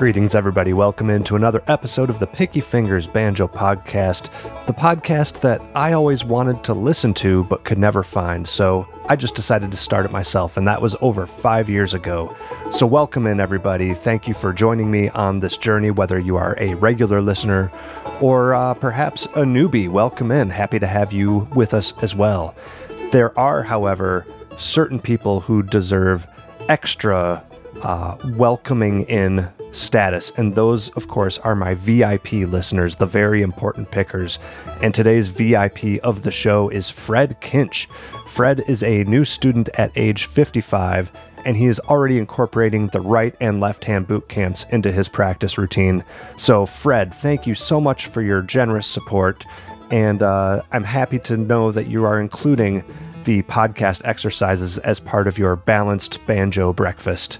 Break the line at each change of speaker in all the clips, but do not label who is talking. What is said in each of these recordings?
Greetings, everybody. Welcome into another episode of the Picky Fingers Banjo Podcast, the podcast that I always wanted to listen to but could never find. So I just decided to start it myself, and that was over five years ago. So, welcome in, everybody. Thank you for joining me on this journey, whether you are a regular listener or uh, perhaps a newbie. Welcome in. Happy to have you with us as well. There are, however, certain people who deserve extra uh, welcoming in status. And those, of course, are my VIP listeners, the very important pickers. And today's VIP of the show is Fred Kinch. Fred is a new student at age 55, and he is already incorporating the right and left hand boot camps into his practice routine. So, Fred, thank you so much for your generous support. And uh, I'm happy to know that you are including the podcast exercises as part of your balanced banjo breakfast.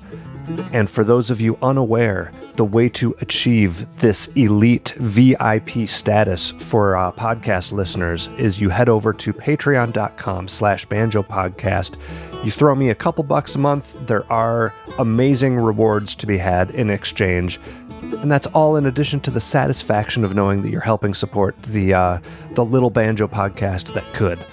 And for those of you unaware, the way to achieve this elite VIP status for uh, podcast listeners is you head over to patreon.com slash banjo podcast. You throw me a couple bucks a month. There are amazing rewards to be had in exchange. And that's all in addition to the satisfaction of knowing that you're helping support the uh, the little banjo podcast that could.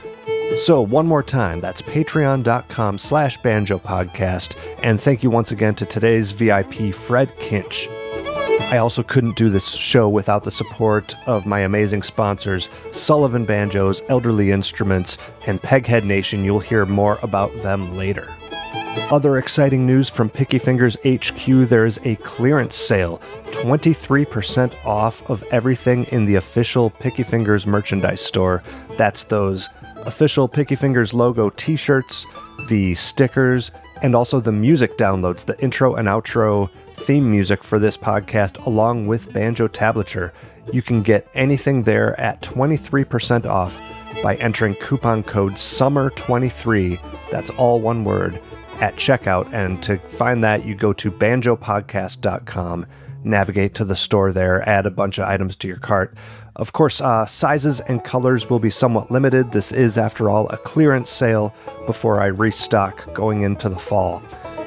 So, one more time, that's patreon.com slash banjo podcast. And thank you once again to today's VIP, Fred Kinch. I also couldn't do this show without the support of my amazing sponsors, Sullivan Banjos, Elderly Instruments, and Peghead Nation. You'll hear more about them later. Other exciting news from Picky Fingers HQ there is a clearance sale 23% off of everything in the official Picky Fingers merchandise store. That's those official Picky Fingers logo t shirts, the stickers, and also the music downloads, the intro and outro theme music for this podcast, along with banjo tablature. You can get anything there at 23% off by entering coupon code SUMMER23. That's all one word at checkout. And to find that, you go to banjopodcast.com, navigate to the store there, add a bunch of items to your cart. Of course, uh, sizes and colors will be somewhat limited. This is, after all, a clearance sale before I restock going into the fall.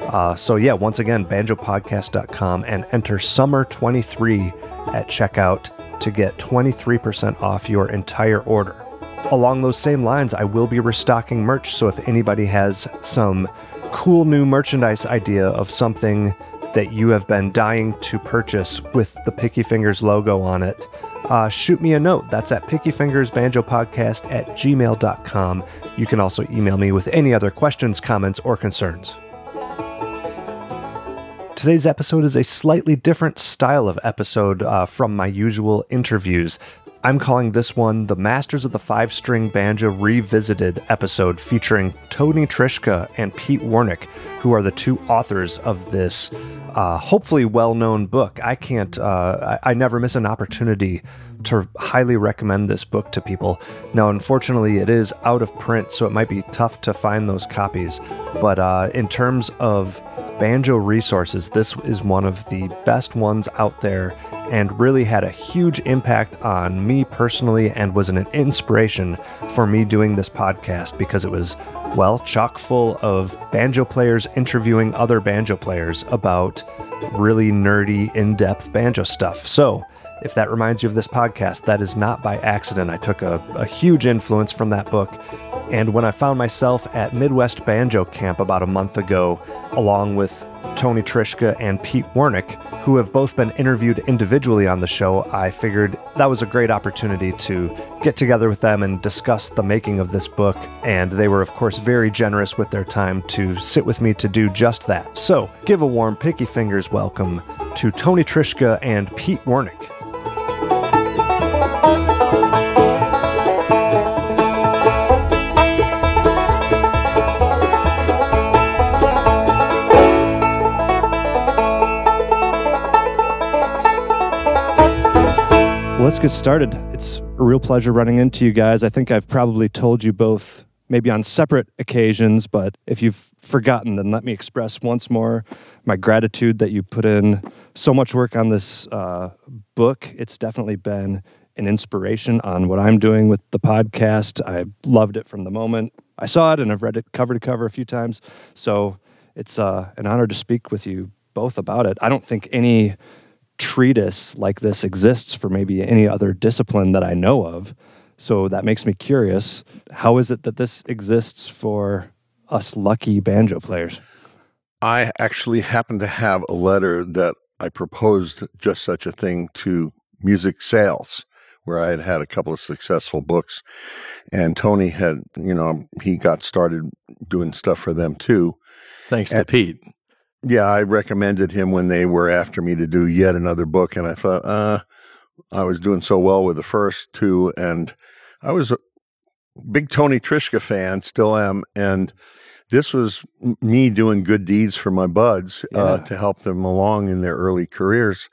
Uh, so, yeah, once again, banjopodcast.com and enter summer23 at checkout to get 23% off your entire order. Along those same lines, I will be restocking merch. So, if anybody has some cool new merchandise idea of something that you have been dying to purchase with the Picky Fingers logo on it, uh, shoot me a note. That's at pickyfingersbanjopodcast at gmail.com. You can also email me with any other questions, comments, or concerns. Today's episode is a slightly different style of episode uh, from my usual interviews. I'm calling this one the Masters of the Five String Banjo Revisited episode featuring Tony Trischka and Pete Wernick, who are the two authors of this uh, hopefully well known book. I can't, uh, I, I, never miss an opportunity to highly recommend this book to people. Now, unfortunately, it is out of print, so it might be tough to find those copies. But uh, in terms of banjo resources, this is one of the best ones out there and really had a huge impact on me personally and was an inspiration for me doing this podcast because it was, well, chock full of banjo players interviewing other banjo players about really nerdy, in depth banjo stuff. So, if that reminds you of this podcast, that is not by accident. I took a, a, huge influence from that book. And when I found myself at Midwest Banjo Camp about a month ago, along with Tony Trischka and Pete Wernick, who have both been interviewed individually on the show, I figured that was a great opportunity to get together with them and discuss the making of this book. And they were, of course, very generous with their time to sit with me to do just that. So, give a warm Picky Fingers welcome to Tony Trischka and Pete Wernick. Let's get started. It's a real pleasure running into you guys. I think I've probably told you both, maybe on separate occasions, but if you've forgotten, then let me express once more my gratitude that you put in so much work on this uh, book. It's definitely been an inspiration on what I'm doing with the podcast. I loved it from the moment I saw it, and I've read it cover to cover a few times. So it's uh, an honor to speak with you both about it. I don't think any treatise like this exists for maybe any other discipline that I know of. So that makes me curious. How is it that this exists for us lucky banjo players?
I actually happen to have a letter that I proposed just such a thing to music sales where I had had a couple of successful books and Tony had, you know, he got started doing stuff for them too.
Thanks and, to Pete.
Yeah, I recommended him when they were after me to do yet another book and I thought, uh, I was doing so well with the first two and I was a big Tony Trischka fan, still am, and this was me doing good deeds for my buds uh, yeah. uh, to help them along in their early careers.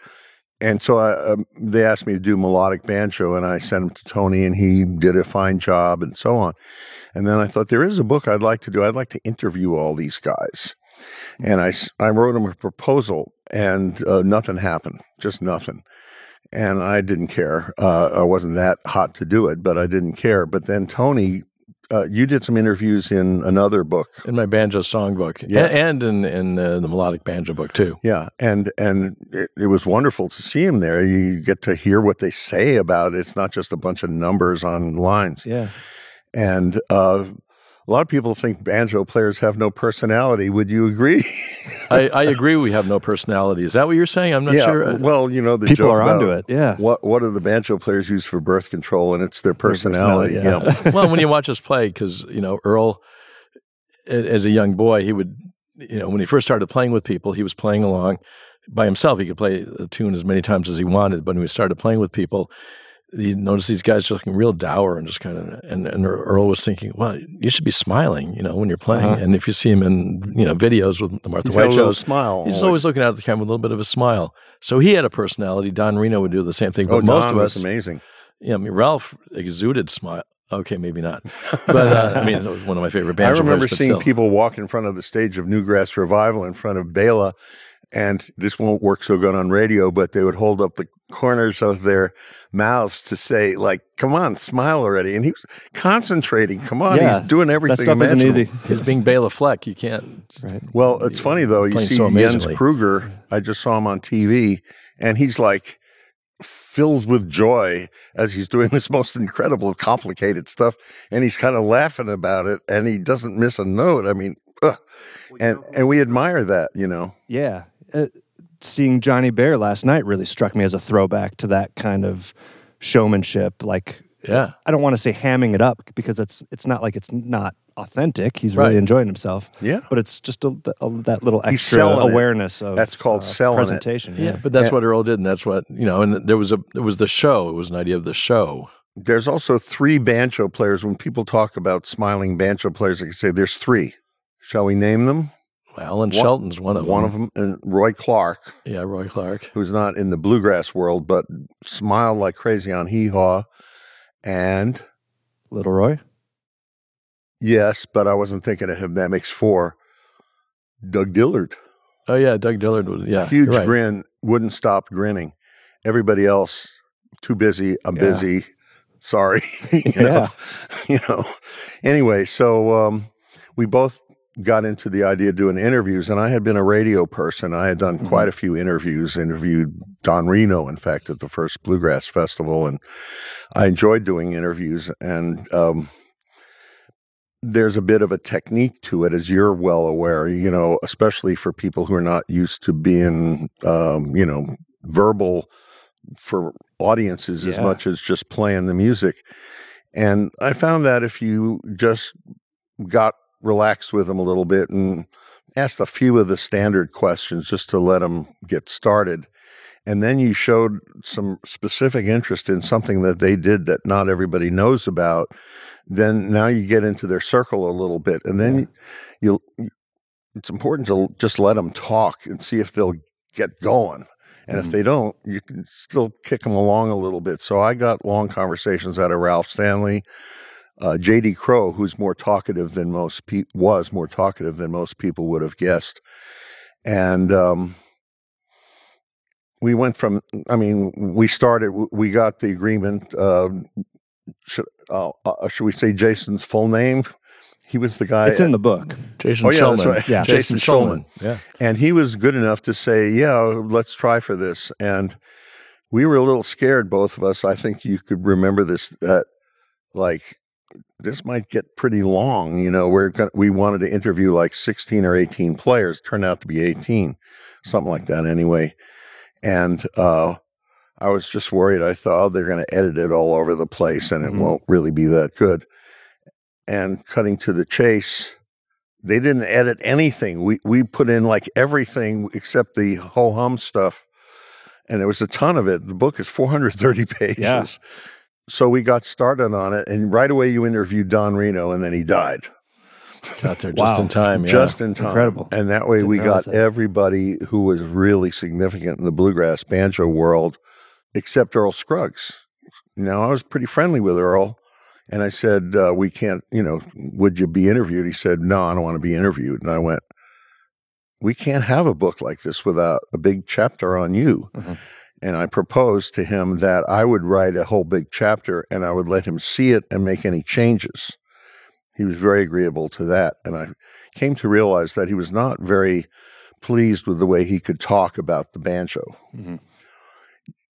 And so I, um, they asked me to do melodic banjo, and I sent them to Tony, and he did a fine job, and so on. And then I thought there is a book I'd like to do. I'd like to interview all these guys, and I I wrote him a proposal, and uh, nothing happened, just nothing. And I didn't care. Uh, I wasn't that hot to do it, but I didn't care. But then Tony uh, you did some interviews in another book,
in my banjo songbook, yeah, and, in in uh, the melodic banjo book too.
Yeah, and and it, it, was wonderful to see him there. You get to hear what they say about it. It's not just a bunch of numbers on lines.
Yeah,
and uh, a lot of people think banjo players have no personality. Would you agree?
I, I, agree. We have no personality. Is that what you're saying? I'm not
yeah,
sure.
Well, you know, the
people are onto it. Yeah.
What What do the banjo players use for birth control? And it's their personality. Their personality
yeah. well, when you watch us play, because you know Earl, as a young boy, he would, you know, when he first started playing with people, he was playing along by himself. He could play a tune as many times as he wanted. But when we started playing with people, you notice these guys looking real dour and just kind of and, and Earl was thinking, well, you should be smiling, you know, when you're playing. Uh-huh. And if you see him in you know videos with the Martha
he's
White shows,
smile.
He's always. always looking out at the camera with a little bit of a smile. So he had a personality. Don Reno would do the same thing. But
oh,
most
Don
of us,
amazing.
Yeah, I mean Ralph exuded smile. Okay, maybe not, but uh, I mean, it was one of my favorite bands.
I remember
players,
seeing
still.
people walk in front of the stage of Newgrass Revival in front of Bela, and this won't work so good on radio, but they would hold up the corners of their mouths to say, like, come on, smile already. And he was concentrating. Come on, yeah, he's doing everything.
That stuff isn't easy.
He's being Bela Fleck. You can't.
Right. Well, it's funny though. You see so Jens Kruger. I just saw him on TV, and he's like filled with joy as he's doing this most incredible, complicated stuff, and he's kind of laughing about it, and he doesn't miss a note. I mean, ugh. and and we admire that, you know.
Yeah. Uh, seeing Johnny Baier last night really struck me as a throwback to that kind of showmanship. Like,
yeah,
I don't want to say hamming it up because it's it's not like it's not authentic. He's really right. enjoying himself.
Yeah,
but it's just a, a, that little extra awareness
it.
of
that's called uh, selling
presentation.
Yeah. yeah. but that's yeah. what Earl did, and that's what you know. And there was a it was the show. It was an idea of the show.
There's also three banjo players. When people talk about smiling banjo players, I can say there's three. Shall we name them?
Alan one, Shelton's one of
one
them.
One of them, and Roy Clark.
Yeah, Roy Clark,
who's not in the bluegrass world, but smiled like crazy on Hee Haw, and
Little Roy.
Yes, but I wasn't thinking of him. That makes four. Doug Dillard.
Oh yeah, Doug Dillard was yeah.
Huge
right.
grin, wouldn't stop grinning. Everybody else, too busy. I'm yeah. busy. Sorry. you yeah. Know? You know. Anyway, so um, we both got into the idea of doing interviews, and I had been a radio person. I had done mm-hmm. quite a few interviews, interviewed Don Reno, in fact, at the first Bluegrass Festival, and I enjoyed doing interviews. And um, there's a bit of a technique to it, as you're well aware, you know, especially for people who are not used to being, um, you know, verbal for audiences yeah. as much as just playing the music. And I found that if you just got relaxed with them a little bit and asked a few of the standard questions just to let them get started. And then you showed some specific interest in something that they did that not everybody knows about. Then now you get into their circle a little bit, and then you, you it's important to just let them talk and see if they'll get going. And mm-hmm. if they don't, you can still kick them along a little bit. So I got long conversations out of Ralph Stanley, uh, J.D. Crowe, who's more talkative than most pe- was more talkative than most people would have guessed, and um, we went from. I mean, we started. We got the agreement. Uh, should, uh, uh, should we say Jason's full name? He was the guy.
It's in the book.
Jason
Oh, yeah, that's right.
Yeah.
Jason,
Jason
Schulman. Yeah.
and he was good enough to say, "Yeah, let's try for this." And we were a little scared, both of us. I think you could remember this. That like this might get pretty long. You know, we're gonna, we wanted to interview like sixteen or eighteen players. Turned out to be eighteen, something like that. Anyway, and uh, I was just worried. I thought oh, they're going to edit it all over the place, and it
Mhm.
won't really be that good. And cutting to the chase, they didn't edit anything. We we put in like everything except the ho hum stuff, and there was a ton of it. The book is 430 pages.
Yeah.
So we got started on it, and right away you interviewed Don Reno, and then he died
Got there just
Wow.
in time. Yeah.
just in time.
Incredible.
And that way
Didn't
we got
that.
everybody who was really significant in the bluegrass banjo world, except Earl Scruggs. Now I was pretty friendly with Earl, and I said, uh, "We can't, you know, would you be interviewed?" He said, "No, I don't want to be interviewed." And I went, "We can't have a book like this without a big chapter on you."
Mhm.
And I proposed to him that I would write a whole big chapter, and I would let him see it and make any changes. He was very agreeable to that, and I came to realize that he was not very pleased with the way he could talk about the banjo.
Mhm.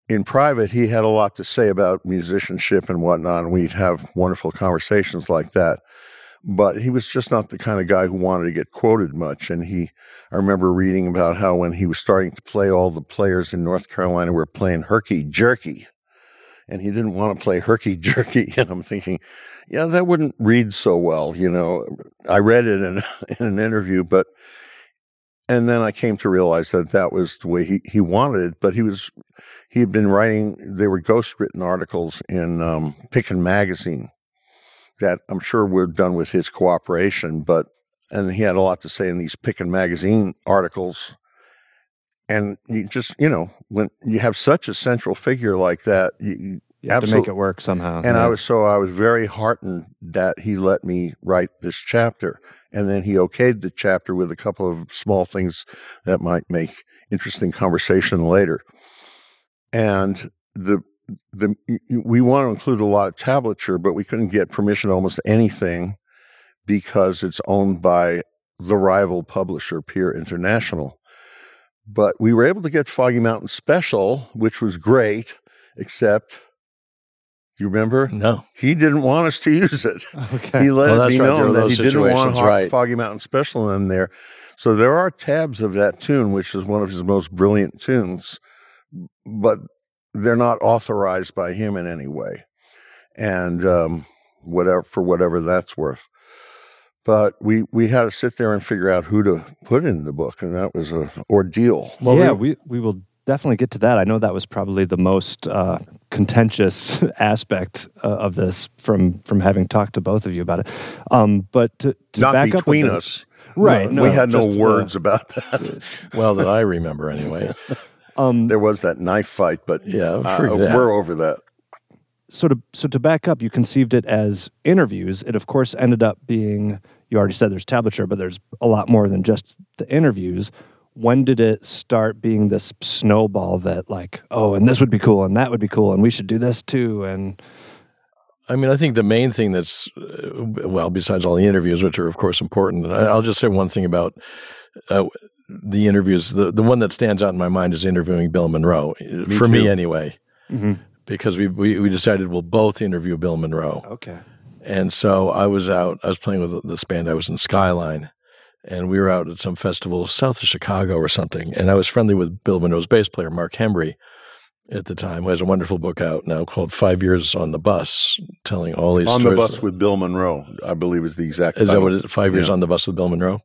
In private, he had a lot to say about musicianship and whatnot, and we'd have wonderful conversations like that. But he was just not the kind of guy who wanted to get quoted much. And he, I remember reading about how when he was starting to play, all the players in North Carolina were playing herky jerky. And he didn't want to play herky jerky. And I'm thinking, yeah, that wouldn't read so well. You know, I read it in, in an interview, but, and then I came to realize that that was the way he, he wanted it. But he was, he had been writing, they were ghost written articles in um, Pickin' Magazine that I'm sure we're done with his cooperation, but, and he had a lot to say in these Pickin' Magazine articles. And you just, you know, when you have such a central figure like that, you, you-
You have to make it work somehow.
and
Yeah.
I was so I was very heartened that he let me write this chapter, and then he okayed the chapter with a couple of small things that might make interesting conversation later. And the the we want to include a lot of tablature, but we couldn't get permission to almost anything because it's owned by the rival publisher, Peer International. But we were able to get Foggy Mountain Special, which was great, except. You remember?
No.
He didn't want us to use it.
okay.
He let
Well,
it be
right.
Known that he didn't want
right.
Foggy Mountain Special in there. So there are tabs of that tune, which is one of his most brilliant tunes, but they're not authorized by him in any way, and um, whatever for whatever that's worth. But we we had to sit there and figure out who to put in the book, and that was a ordeal.
Well,
yeah,
we-
we, we will definitely get to that. I know that was probably the most uh, contentious aspect uh, of this from from having talked to both of you about it. Um, but to, to
Not
back up a
between us,
right?
we had no
just the-
words about that.
Well, that I remember anyway.
um,
there was that knife fight, but
Yeah,
uh,
yeah.
we're over that.
so to so to back up, you conceived it as interviews. It of course ended up being. You already said there's tablature, but there's a lot more than just the interviews. When did it start being this snowball that like, oh, and this would be cool, and that would be cool, and we should do this too, and
I mean, I think the main thing that's, uh, well, besides all the interviews, which are, of course, important, I- I'll just say one thing about uh, the interviews. The, the one that stands out in my mind is interviewing Bill Monroe, uh, for me
too.
anyway, because we, we, we decided we'll both interview Bill Monroe.
okay,
And so I was out, I was playing with this band, I was in Skyline, and we were out at some festival south of Chicago or something. And I was friendly with Bill Monroe's bass player, Mark Hembry, at the time, who has a wonderful book out now called Five Years on the Bus, telling all these
on the bus with Bill Monroe, I believe is the exact.
Is that
title.
what it is? Five years
Yeah.
on the bus with Bill Monroe.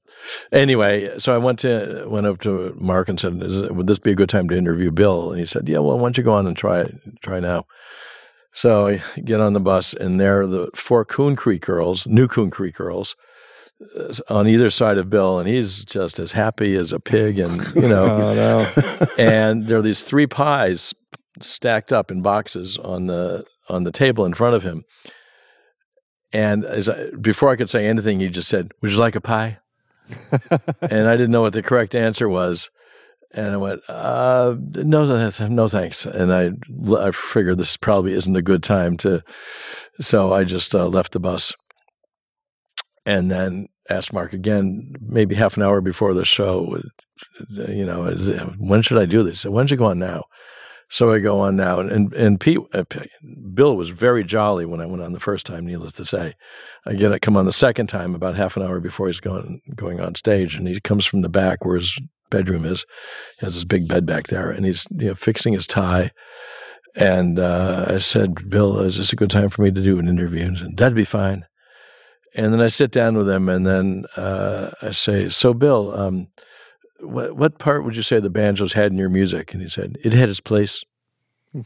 Anyway, so I went to went up to Mark and said, is "Would this be a good time to interview Bill?" And he said, "Yeah, well, why don't you go on and try it? Try now." So I get on the bus, and there are the four Coon Creek girls, new Coon Creek girls, on either side of Bill, and he's just as happy as a pig, and you know,
oh no,
and there are these three pies stacked up in boxes on the on the table in front of him. And as I, before I could say anything, he just said, "Would you like a pie?" and I didn't know what the correct answer was. And I went, uh, no, no, thanks. And I, I figured this probably isn't a good time to, so I just uh, left the bus. And then asked Mark again, maybe half an hour before the show, you know, when should I do this? When should I go on now? So I go on now, and and Pete, uh, Bill was very jolly when I went on the first time. Needless to say, get I come on the second time about half an hour before he's going going on stage, and he comes from the back where his bedroom is. He has his big bed back there, and he's you know, fixing his tie. And uh, I said, Bill, is this a good time for me to do an interview? And said, That'd be fine. And then I sit down with him, and then uh, I say, "So, Bill, um, what what part would you say the banjos had in your music?" And he said, "It had its place."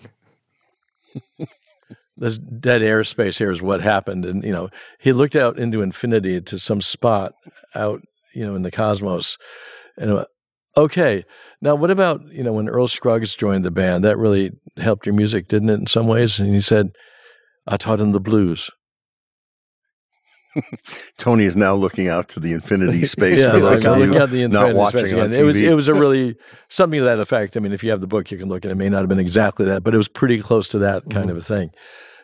this dead airspace here is what happened, and you know, he looked out into infinity to some spot out, you know, in the cosmos, and went, okay, now what about you know when Earl Scruggs joined the band? That really helped your music, didn't it? In some ways, and he said, "I taught him the blues."
Tony is now looking out to the infinity space
yeah,
for those
of
you not watching
space
TV.
It was it was a really something to that effect. I mean, if you have the book, you can look at it. It may not have been exactly that, but it was pretty close to that kind mm-hmm. of a thing.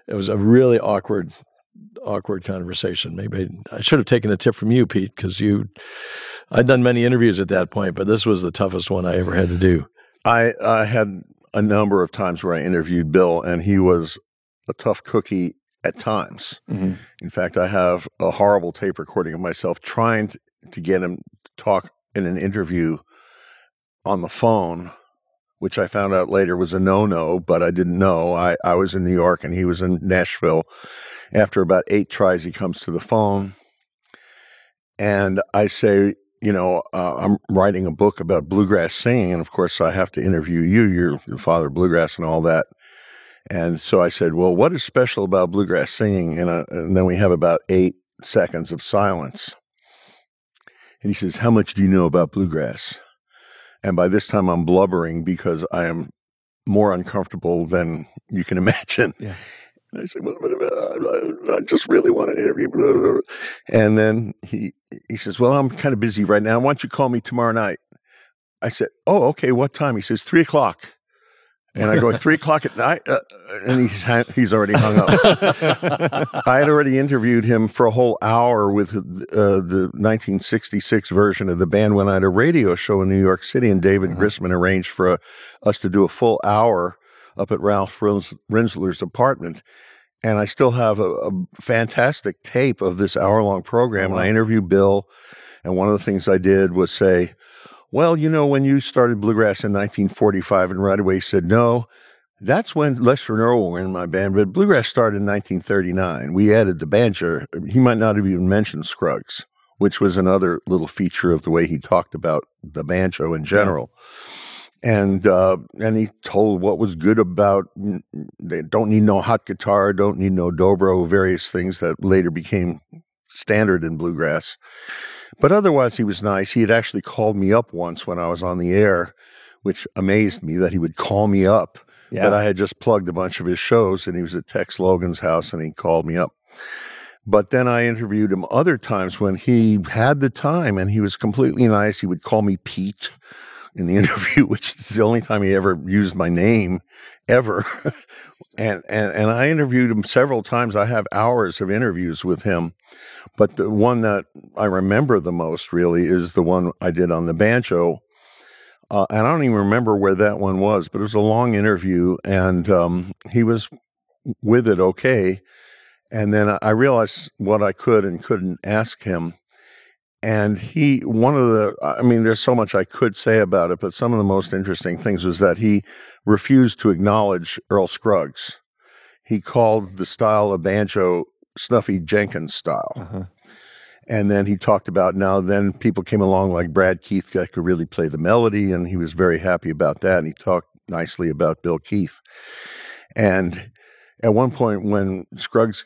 It was a really awkward, awkward conversation. Maybe I should have taken a tip from you, Pete, because you. I'd done many interviews at that point, but this was the toughest one I ever had to do.
I I had a number of times where I interviewed Bill, and he was a tough cookie at times. Mm-hmm. In fact, I have a horrible tape recording of myself trying to, to get him to talk in an interview on the phone, which I found out later was a no no, but I didn't know. I, I was in New York and he was in Nashville. After about eight tries, he comes to the phone. And I say, you know, uh, I'm writing a book about bluegrass singing. And of course, I have to interview you. You're the father of bluegrass and all that. And so I said, Well, what is special about bluegrass singing? And, uh, and then we have about eight seconds of silence. And he says, How much do you know about bluegrass? And by this time, I'm blubbering because I am more uncomfortable than you can imagine. Yeah. And I said, well, I just really want an interview. And then he, he says, well, I'm kind of busy right now. Why don't you call me tomorrow night? I said, oh, okay. What time? He says, three o'clock. And I go three o'clock at night, uh, and he's he's already hung up. I had already interviewed him for a whole hour with uh, the 1966 version of the band when I had a radio show in New York City, and David mm-hmm. Grisman arranged for a, uh, us to do a full hour up at Ralph Rinzler's apartment. And I still have a, a fantastic tape of this hour long program. And I interviewed Bill, and one of the things I did was say, well, you know, when you started bluegrass in 1945, and right away said, no, that's when Lester and Earl were in my band, but bluegrass started in 1939. We added the banjo. He might not have even mentioned Scruggs, which was another little feature of the way he talked about the banjo in general. And uh, and he told what was good about they don't need no hot guitar, don't need no dobro, various things that later became standard in bluegrass. But otherwise, he was nice. He had actually called me up once when I was on the air, which amazed me that he would call me up. Yeah. But I had just plugged a bunch of his shows, and he was at Tex Logan's house, and he called me up. But then I interviewed him other times when he had the time, and he was completely nice. He would call me Pete in the interview, which is the only time he ever used my name ever. and, and, and I interviewed him several times. I have hours of interviews with him. But the one that I remember the most really is the one I did on the banjo. Uh, and I don't even remember where that one was, but it was a long interview and um, he was with it okay. And then I realized what I could and couldn't ask him. And he, one of the, I mean, there's so much I could say about it, but some of the most interesting things was that he refused to acknowledge Earl Scruggs. He called the style of banjo Snuffy Jenkins style. Uh-huh. And then he talked about now, then people came along like Brad Keith that could really play the melody, and he was very happy about that. And he talked nicely about Bill Keith. And at one point, when Scruggs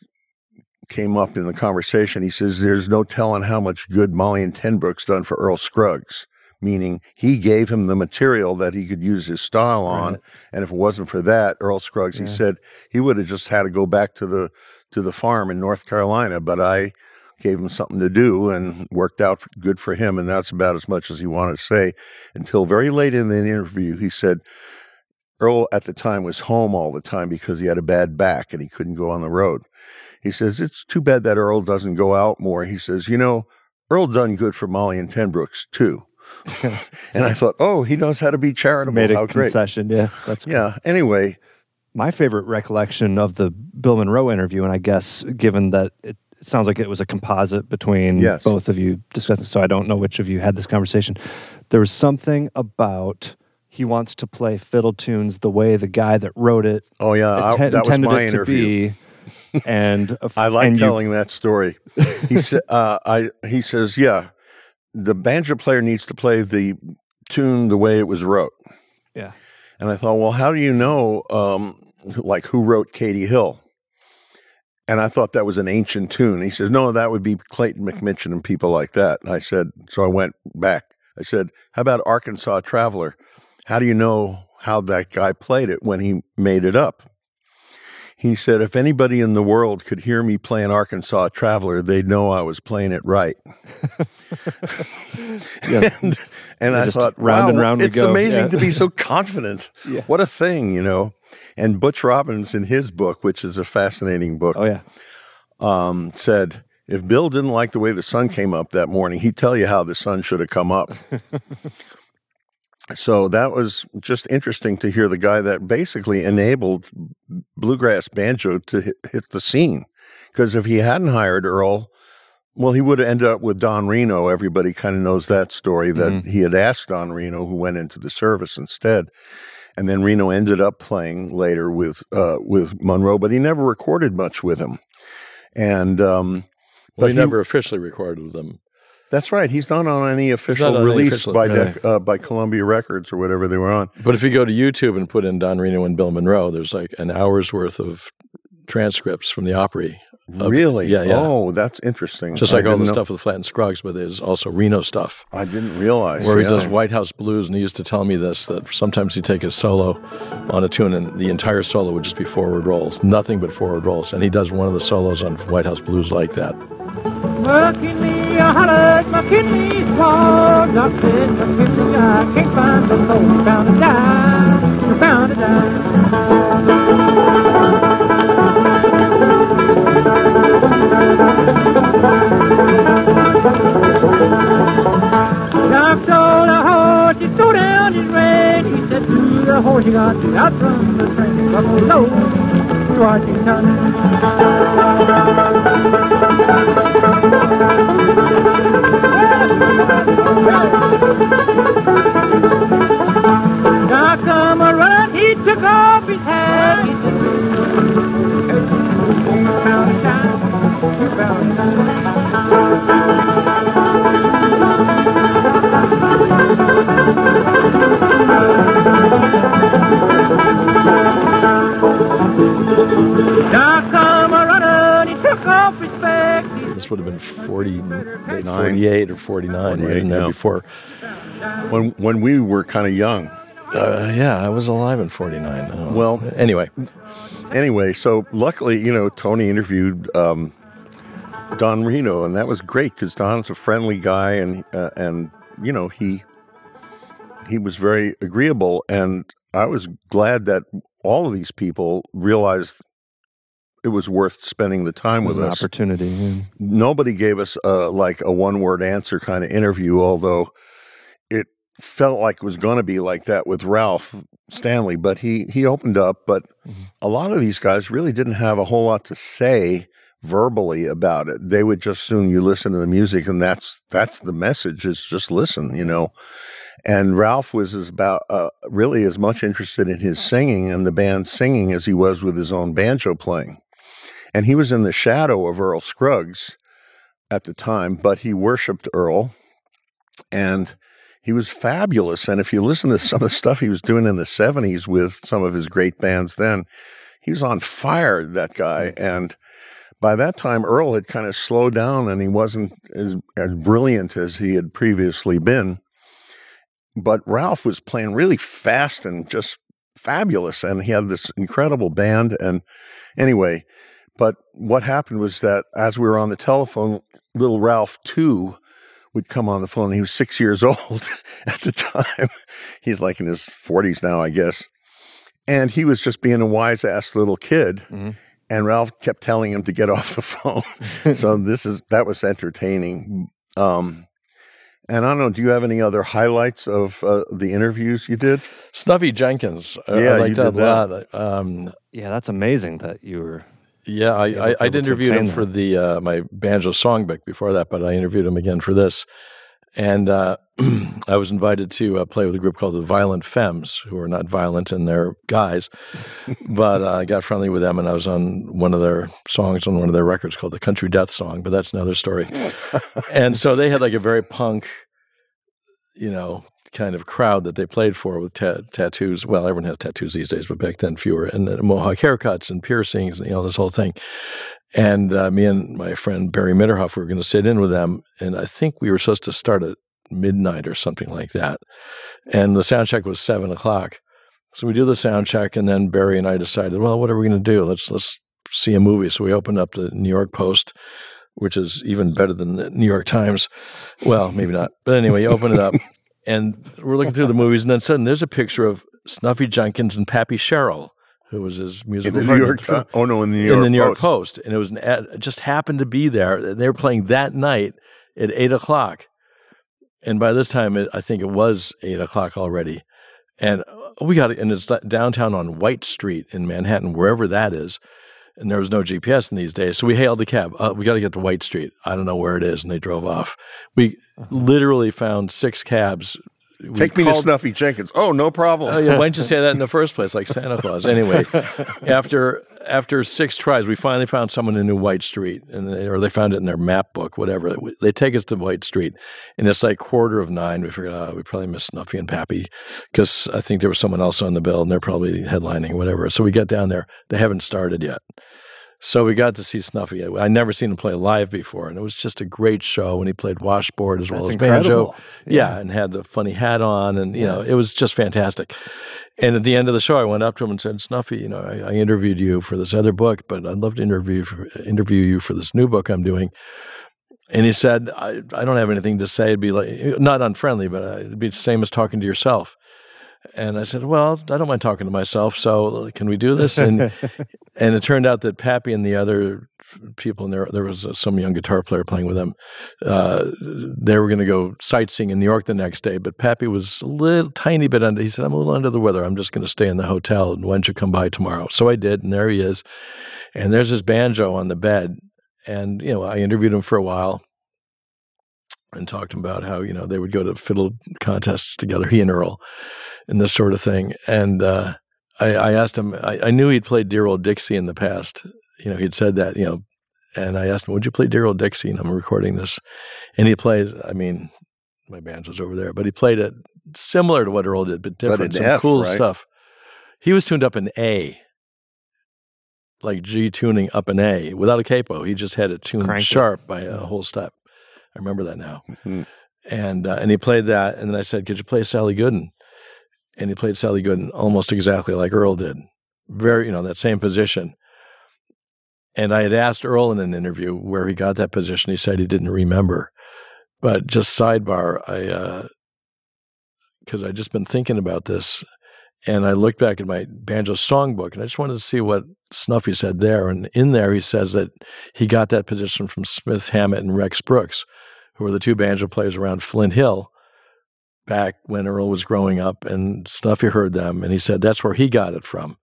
came up in the conversation, he says, There's no telling how much good Molly and Tenbrook's done for Earl Scruggs, meaning he gave him the material that he could use his style on. Right. And if it wasn't for that, Earl Scruggs, yeah. he said, he would have just had to go back to the to the farm in North Carolina, but I gave him something to do and worked out good for him. And that's about as much as he wanted to say until very late in the interview. He said, Earl at the time was home all the time because he had a bad back and he couldn't go on the road. He says, It's too bad that Earl doesn't go out more. He says, You know, Earl done good for Molly and Ten Brooks too. and I thought, oh, he knows how to be charitable.
Made a
how great.
concession. Yeah, that's cool.
Yeah. Anyway,
my favorite recollection of the Bill Monroe interview, and I guess given that it, it sounds like it was a composite between
Yes.
both of you discussing, so I don't know which of you had this conversation. There was something about he wants to play fiddle tunes the way the guy that wrote it
oh yeah, I- that was my interview.
be. And
I like
and you-
telling that story. He said, uh, "I." He says, "Yeah, the banjo player needs to play the tune the way it was wrote."
Yeah.
And I thought, well, how do you know, um, like, who wrote Katie Hill? And I thought that was an ancient tune. He says, no, that would be Clayton McMichen and people like that. And I said, so I went back. I said, how about Arkansas Traveler? How do you know how that guy played it when he made it up? He said, if anybody in the world could hear me playing Arkansas Traveler, they'd know I was playing it right.
Yeah.
and and I
just
thought,
round
wow,
and round
it's
go.
amazing
Yeah.
to be so confident.
Yeah.
What a thing, you know. And Butch Robins, in his book, which is a fascinating book,
oh yeah,
um, said, if Bill didn't like the way the sun came up that morning, he'd tell you how the sun should have come up. So that was just interesting to hear the guy that basically enabled bluegrass banjo to hit, hit the scene. Because if he hadn't hired Earl, well, he would have ended up with Don Reno. Everybody kind of knows that story that he had asked Don Reno, who went into the service instead. And then Reno ended up playing later with uh, with Monroe, but he never recorded much with him. And um,
Well,
But
he
he-
never officially recorded with them.
That's right. He's not on any official
on any
release
official-
by
yeah.
Dec- uh, by Columbia Records or whatever they were on.
But if you go to YouTube and put in Don Reno and Bill Monroe, there's like an hour's worth of transcripts from the Opry. of-
really?
yeah, yeah.
Oh, that's interesting.
Just like all the
didn't know-
stuff with Flatt and Scruggs, but there's also Reno stuff.
I didn't realize.
Where he does White House Blues, and he used to tell me this that sometimes he'd take a solo on a tune, and the entire solo would just be forward rolls, nothing but forward rolls. And he does one of the solos on White House Blues like that.
I can't find the soul. Found a dime, found a dime. Doc told horse to down his. He said to the horse, you got to from the train. To Washington. Now come he took off his hat. He said, "You found a
This would have been 40, 48 or 49,
48,
right?
yeah.
Before.
when when we were kind of young.
Uh, yeah, I was alive in 49. Oh.
Well-
anyway,
Anyway, so luckily, you know, Tony interviewed um, Don Reno, and that was great because Don's a friendly guy, and uh, and you know he he was very agreeable, and I was glad that all of these people realized it was worth spending the time with
an
us.
opportunity. yeah.
nobody gave us uh, like a one word answer kind of interview, although it felt like it was going to be like that with Ralph Stanley. But he he opened up. But a lot of these guys really didn't have a whole lot to say verbally about it. They would just soon you listen to the music, and that's that's the message. Is just listen, you know. And Ralph was as about uh, really as much interested in his singing and the band singing as he was with his own banjo playing. And he was in the shadow of Earl Scruggs at the time, but he worshiped Earl and he was fabulous. And if you listen to some of the stuff he was doing in the 70s with some of his great bands then, he was on fire, that guy. Mm. And by that time, Earl had kind of slowed down and he wasn't as, as brilliant as he had previously been. But Ralph was playing really fast and just fabulous. And he had this incredible band. And anyway, but what happened was that as we were on the telephone, little Ralph too would come on the phone. He was six years old at the time. He's like in his 40s now, I guess. And he was just being a wise ass little kid.
Mhm.
and Ralph kept telling him to get off the phone. so this is that was entertaining. Um, and I don't know. Do you have any other highlights of uh, the interviews you did?
Snuffy Jenkins. I-
Yeah,
I
you
liked that a
did that.
lot. Um,
Yeah, that's amazing that you were.
Yeah, I, I, I
able to
interviewed him
obtain
for the uh, my banjo songbook before that, but I interviewed him again for this. And uh, I was invited to uh, play with a group called the Violent Femmes, who are not violent and they're guys. but uh, I got friendly with them, and I was on one of their songs on one of their records called the Country Death Song. But that's another story. and so they had like a very punk, you know, kind of crowd that they played for with ta- tattoos. Well, everyone has tattoos these days, but back then fewer, and uh, mohawk haircuts and piercings, and you know this whole thing. And uh, me and my friend Barry Mitterhoff were going to sit in with them, and I think we were supposed to start at midnight or something like that. And the sound check was seven o'clock. So we do the sound check, and then Barry and I decided, well, what are we going to do? Let's let's see a movie. So we opened up the New York Post, which is even better than the New York Times. Well, maybe not, but anyway, you open it up, and we're looking through the movies, and then suddenly there's a picture of Snuffy Jenkins and Pappy Sherrill, who was his
In
musical
the New
partner.
York Times. Oh no, in the New York
in the New York
Post.
Post, and it was an ad, it just happened to be there. They were playing that night at eight o'clock, and by this time, it, I think it was eight o'clock already. And we got it, and it's downtown on White Street in Manhattan, wherever that is. And there was no GPS in these days, so we hailed a cab. Uh, we got to get to White Street. I don't know where it is, and they drove off. We literally found six cabs.
Take me to Snuffy Jenkins. Oh, no problem.
Oh yeah, why didn't you say that in the first place, like Santa Claus? Anyway, after after six tries, we finally found someone who knew White Street, and they, or they found it in their map book, whatever. They take us to White Street, and it's like quarter of nine. We figured, oh, we probably missed Snuffy and Pappy because I think there was someone else on the bill, and they're probably headlining, whatever. So we get down there. They haven't started yet. So we got to see Snuffy. I never seen him play live before, and it was just a great show. And he played washboard as well
That's
as banjo.
incredible.
Yeah. and had the funny hat on, and you know, it was just fantastic. And at the end of the show, I went up to him and said, "Snuffy, you know, I, I interviewed you for this other book, but I'd love to interview for, interview you for this new book I'm doing." And he said, I, "I don't have anything to say. It'd be like not unfriendly, but uh, it'd be the same as talking to yourself." And I said, "Well, I don't mind talking to myself. So can we do this?" And and it turned out that Pappy and the other people, and there there was uh, some young guitar player playing with them. Uh, they were going to go sightseeing in New York the next day, but Pappy was a little tiny bit under. He said, "I'm a little under the weather. I'm just going to stay in the hotel. And why don't you come by tomorrow?" So I did, and there he is. And there's his banjo on the bed, and you know I interviewed him for a while. And talked about how you know they would go to fiddle contests together, he and Earl, and this sort of thing. And uh, I, I asked him. I, I knew he'd played "Dear Old Dixie" in the past. You know, he'd said that. You know, and I asked him, "Would you play "Dear Old Dixie"? And I'm recording this, and he played. I mean, my banjo's over there, but he played it similar to what Earl did, but different.
in
Some
F,
cool
right?
stuff. He was tuned up in A, like G tuning up in A without a capo. He just had it tuned
Crank it.
sharp by a whole step. I remember that now.
Mhm.
And uh, and he played that, and then I said, "Could you play Sally Gooden?" And he played Sally Gooden almost exactly like Earl did, very you know that same position. And I had asked Earl in an interview where he got that position. He said he didn't remember. But just sidebar, I uh, because I just been thinking about this, and I looked back at my banjo songbook, and I just wanted to see what Snuffy said there. And in there, he says that he got that position from Smith Hammett and Rex Brooks, who were the two banjo players around Flint Hill back when Earl was growing up. And Snuffy heard them, and he said that's where he got it from.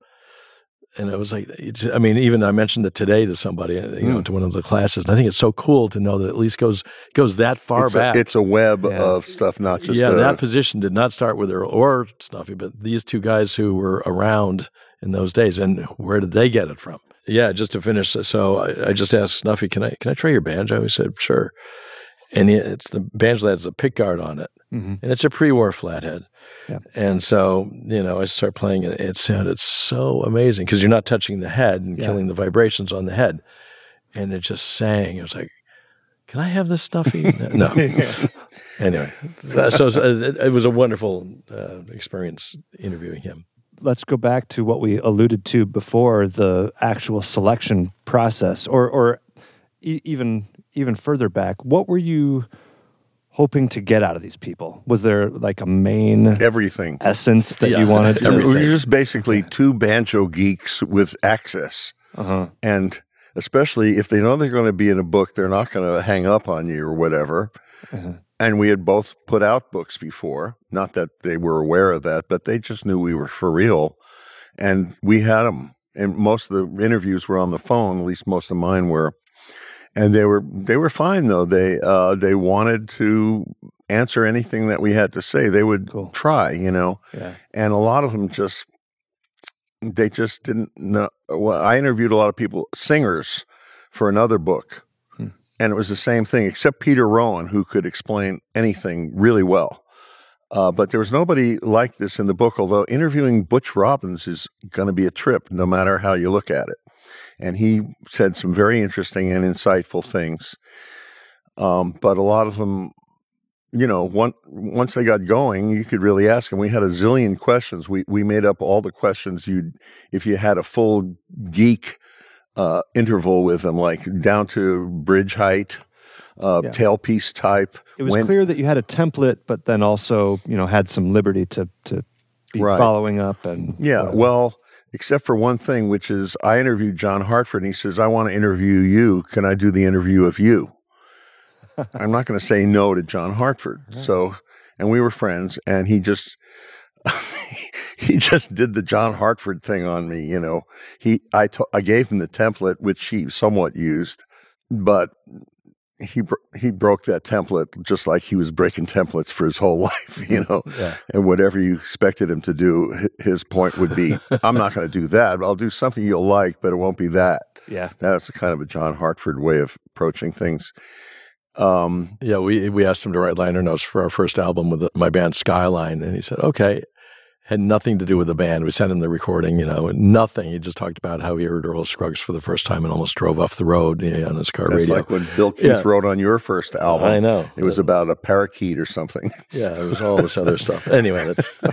And it was like, it's, I mean, even I mentioned it today to somebody, you know,
Hmm.
to one of the classes. And I think it's so cool to know that it at least goes goes that far
it's,
back.
A, it's a web
Yeah.
of stuff, not just
yeah,
a,
that position did not start with Earl or Snuffy, but these two guys who were around in those days. And where did they get it from? Yeah, just to finish. So I, I just asked Snuffy, "Can I can I try your banjo?" He said, "Sure." And it's the banjo that has a pickguard on it,
Mhm.
and it's a pre-war flathead.
Yeah.
And so you know, I start playing it. It sounded so amazing because you're not touching the head and
Yeah.
killing the vibrations on the head, and it just sang. It was like. Can I have this Snuffy? No. anyway, so, so it, it was a wonderful uh, experience interviewing him.
let's go back to what we alluded to before the actual selection process or or e- even even further back what were you hoping to get out of these people was there like a main
everything.
essence that
Yeah.
you wanted to
We're just basically two banjo geeks with access.
Uh-huh.
And especially if they know they're going to be in a book, they're not going to hang up on you or whatever.
Uh-huh.
And we had both put out books before. Not that they were aware of that, but they just knew we were for real. And we had them. And most of the interviews were on the phone, at least most of mine were. And they were they were fine though. They uh, they wanted to answer anything that we had to say. They would
Cool.
try, you know.
Yeah.
And a lot of them just they just didn't know. Well, I interviewed a lot of people, singers, for another book,
Hmm.
and it was the same thing, except Peter Rowan, who could explain anything really well. Uh, but there was nobody like this in the book. Although interviewing Butch Robins is going to be a trip, no matter how you look at it. And he said some very interesting and insightful things. Um, but a lot of them you know, one, once they got going, you could really ask them. We had a zillion questions. We we made up all the questions you'd if you had a full geek uh, interval with them, like down to bridge height, uh,
Yeah.
tailpiece type.
It was
when-
clear that you had a template, but then also, you know, had some liberty to to be
Right.
following up and
Yeah,
whatever.
well, except for one thing, which is I interviewed John Hartford, and he says, "I want to interview you. Can I do the interview of you?" I'm not going to say no to John Hartford. So, and we were friends, and he just he just did the John Hartford thing on me. You know, he I to, I gave him the template, which he somewhat used, but. He bro- he broke that template just like he was breaking templates for his whole life, you know
Yeah.
and whatever you expected him to do, his point would be, I'm not going to do that. I'll do something you'll like, but it won't be that.
yeah.
That's kind of a John Hartford way of approaching things. Um,
Yeah, we we asked him to write liner notes for our first album with my band Skyline, and he said, "Okay." Had nothing to do with the band. We sent him the recording, you know, nothing. He just talked about how he heard Earl Scruggs for the first time and almost drove off the road you know, on his car radio
that's
radio.
like when Bill Keith
Yeah.
wrote on your first album.
I know.
It was about a parakeet or something.
Yeah, it was all this other stuff. Anyway, that's.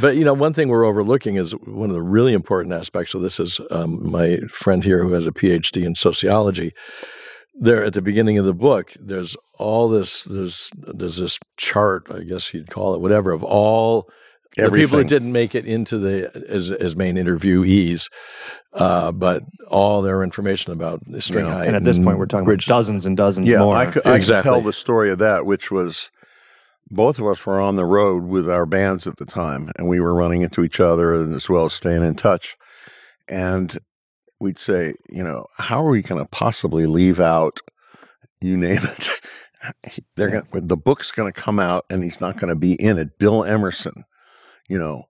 But you know, one thing we're overlooking is one of the really important aspects of this is um, my friend here who has a PhD in sociology. There at the beginning of the book, there's all this. There's there's this chart, I guess you'd call it, whatever, of all the people
Everything.
that didn't make it into the as as main interviewees, uh, but all their information about the string
Yeah.
height.
And at this point, we're talking
bridge-
about dozens and dozens
Yeah,
more.
I could, I could tell the story of that, which was both of us were on the road with our bands at the time, and we were running into each other and as well as staying in touch. And we'd say, you know, how are we going to possibly leave out, you name it? They're gonna, the book's going to come out, and he's not going to be in it. Bill Emerson, you know,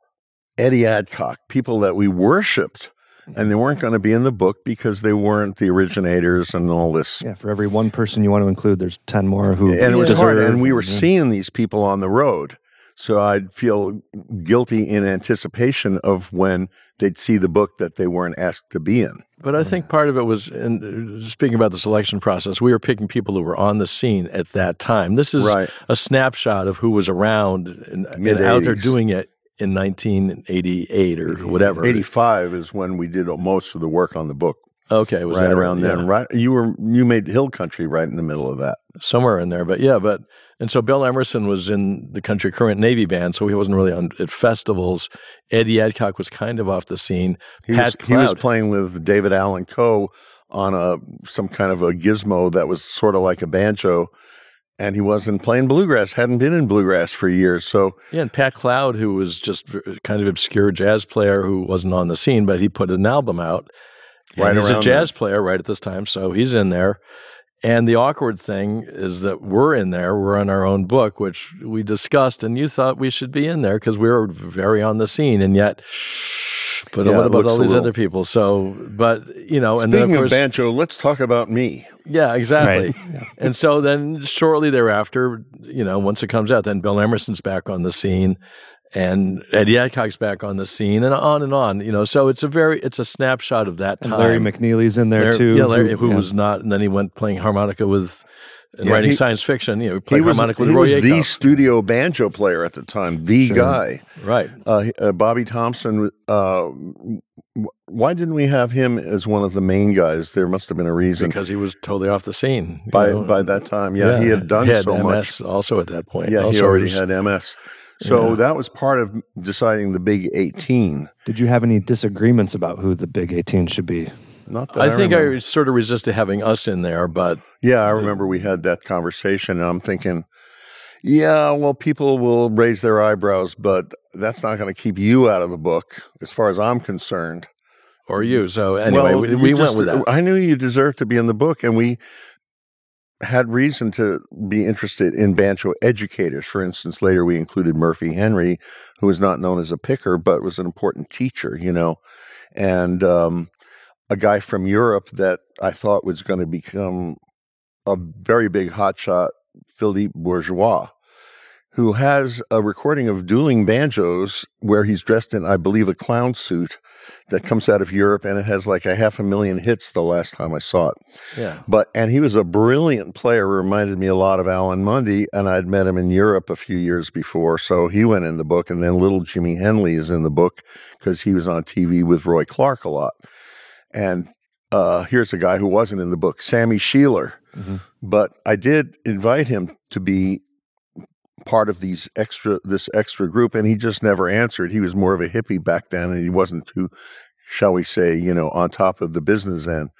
Eddie Adcock, people that we worshipped. And they weren't going to be in the book because they weren't the originators and all this
yeah, for every one person you want to include, there's 10 more who
and it was hard. And we were
yeah.
seeing these people on the road, so I'd feel guilty in anticipation of when they'd see the book that they weren't asked to be in.
But I think part of it was, and uh, speaking about the selection process, we were picking people who were on the scene at that time. This is
Right.
a snapshot of who was around and, and
Mid-eighties.
out there doing it in 1988 or whatever.
Eighty-five is when we did most of the work on the book.
Okay, was
right
that
around then.
yeah,
Right, you were you made Hill Country right in the middle of that.
somewhere in there. But yeah, but and so Bill Emerson was in the Country Current Navy band, so he wasn't really on at festivals. Eddie Adcock was kind of off the scene.
He
Pat
was, he was playing with David Allan Coe on a some kind of a gizmo that was sort of like a banjo, and he wasn't playing bluegrass. Hadn't been in bluegrass for years, so
Yeah, and Pat Cloud, who was just kind of obscure jazz player who wasn't on the scene, but he put an album out.
Right
he's a jazz player right at this time, so he's in there. And the awkward thing is that we're in there. We're on our own book, which we discussed, and you thought we should be in there because we were very on the scene, and yet. But
Yeah,
what about all these
little-
other people? So, but you know, and then
Speaking
of
of,
course,
banjo, let's talk about me.
yeah, exactly. And so then shortly thereafter, you know, once it comes out, then Bill Emerson's back on the scene and Eddie Adcock's back on the scene and on and on, you know. So it's a very it's a snapshot of that
And
time.
Larry McNeely's in there
Larry-
too.
Yeah, Larry, who
yeah.
was not and then he went playing harmonica with and
Yeah,
writing
he-
science fiction, you know, he
He
played
was,
harmonica
he
Roy
was the studio banjo player at the time, the guy.
Right.
Uh, uh, Bobby Thompson. Uh, why didn't we have him as one of the main guys? There must have been a reason.
Because he was totally off the scene.
by
know.
by that time, yeah, he had done so
MS
much.
also at that point.
Yeah,
also
he already
was-
had MS. So
Yeah.
that was part of deciding the Big 18.
Did you have any disagreements about who the Big 18 should be?
Not that
I think
remember.
I sort of resisted having us in there, but
Yeah, I remember we had that conversation, and I'm thinking, yeah, well, people will raise their eyebrows, but that's not going to keep you out of the book, as far as I'm concerned.
or you. So anyway,
Well,
we, we
just-
went with that.
I knew you deserved to be in the book, and we had reason to be interested in banjo educators. For instance, later we included Murphy Henry, who was not known as a picker, but was an important teacher, you know, and um, a guy from Europe that I thought was going to become a very big hotshot, Philippe Bourgeois. Who has a recording of dueling banjos where he's dressed in, I believe, a clown suit that comes out of Europe, and it has like a half a million hits the last time I saw it.
Yeah.
But and he was a brilliant player. Reminded me a lot of Alan Munde, and I'd met him in Europe a few years before, so he went in the book. And then little Jimmy Henley is in the book because he was on TV with Roy Clark a lot. And uh, here's a guy who wasn't in the book, Sammy Shelor.
Mhm.
But I did invite him to be part of these extra this extra group, and he just never answered. He was more of a hippie back then, and he wasn't too, shall we say, you know, on top of the business end.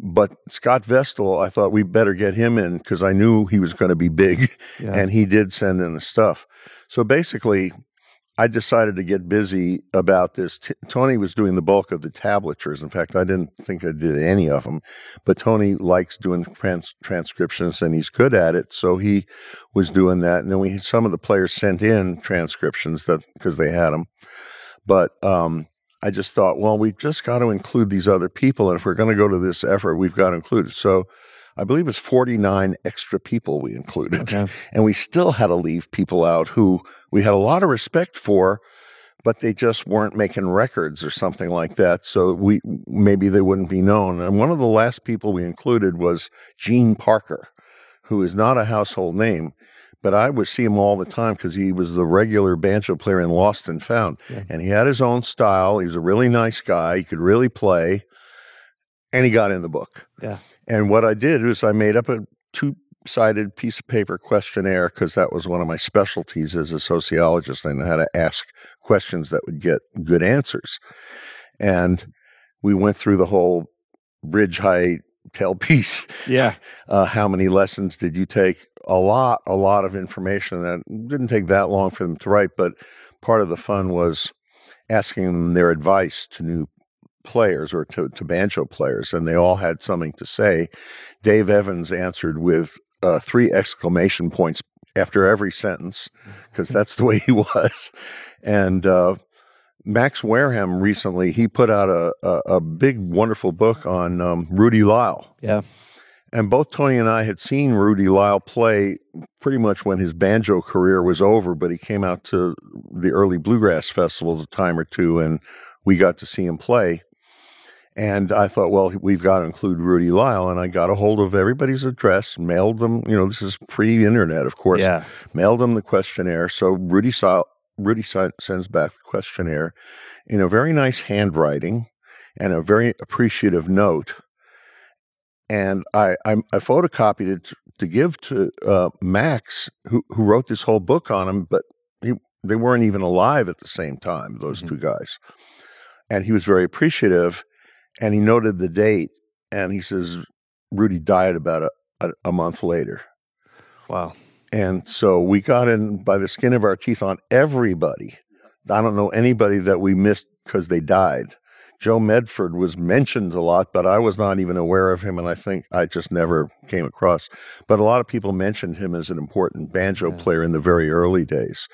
But Scott Vestal, I thought we better get him in because I knew he was going to be big,
Yeah.
and he did send in the stuff. So basically, I decided to get busy about this. T- Tony was doing the bulk of the tablatures. In fact, I didn't think I did any of them, but Tony likes doing trans- transcriptions and he's good at it. So he was doing that. And then we had some of the players sent in transcriptions that because they had them. But um, I just thought, well, we just got to include these other people, and if we're going to go to this effort, we've got to include it. So. I believe it was 49 extra people we included
Okay.
and we still had to leave people out who we had a lot of respect for but they just weren't making records or something like that so we maybe they wouldn't be known and one of the last people we included was gene parker who is not a household name but I would see him all the time because he was the regular banjo player in Lost and Found.
Yeah.
And he had his own style. He was a really nice guy. He could really play. And he got in the book.
Yeah.
And what I did was I made up a two sided piece of paper questionnaire because that was one of my specialties as a sociologist. I know how to ask questions that would get good answers. And we went through the whole bridge height tail piece.
Yeah.
Uh, how many lessons did you take? A lot, a lot of information that didn't take that long for them to write, but part of the fun was asking them their advice to new players or to, to banjo players, and they all had something to say. Dave Evans answered with uh, three exclamation points after every sentence, because that's the way he was. And uh, Max Wareham recently he put out a, a, a big, wonderful book on um, Rudy Lyle.
Yeah.
And both Tony and I had seen Rudy Lyle play pretty much when his banjo career was over, but he came out to the early bluegrass festivals a time or two, and we got to see him play. And I thought, well, we've got to include Rudy Lyle. And I got a hold of everybody's address, mailed them, you know, this is pre internet, of course,
Yeah.
mailed them the questionnaire. So Rudy, si- Rudy sends back the questionnaire in a very nice handwriting and a very appreciative note. And I, I, I photocopied it to, give to uh, Max, who, who wrote this whole book on him, but he, they weren't even alive at the same time, those
Mhm.
two guys. And he was very appreciative. And he noted the date. And he says, Rudy died about a, a, a month later.
Wow.
And so we got in by the skin of our teeth on everybody. I don't know anybody that we missed because they died. Joe Medford was mentioned a lot, but I was not even aware of him, and I think I just never came across. But a lot of people mentioned him as an important banjo
Yeah.
player in the very early days.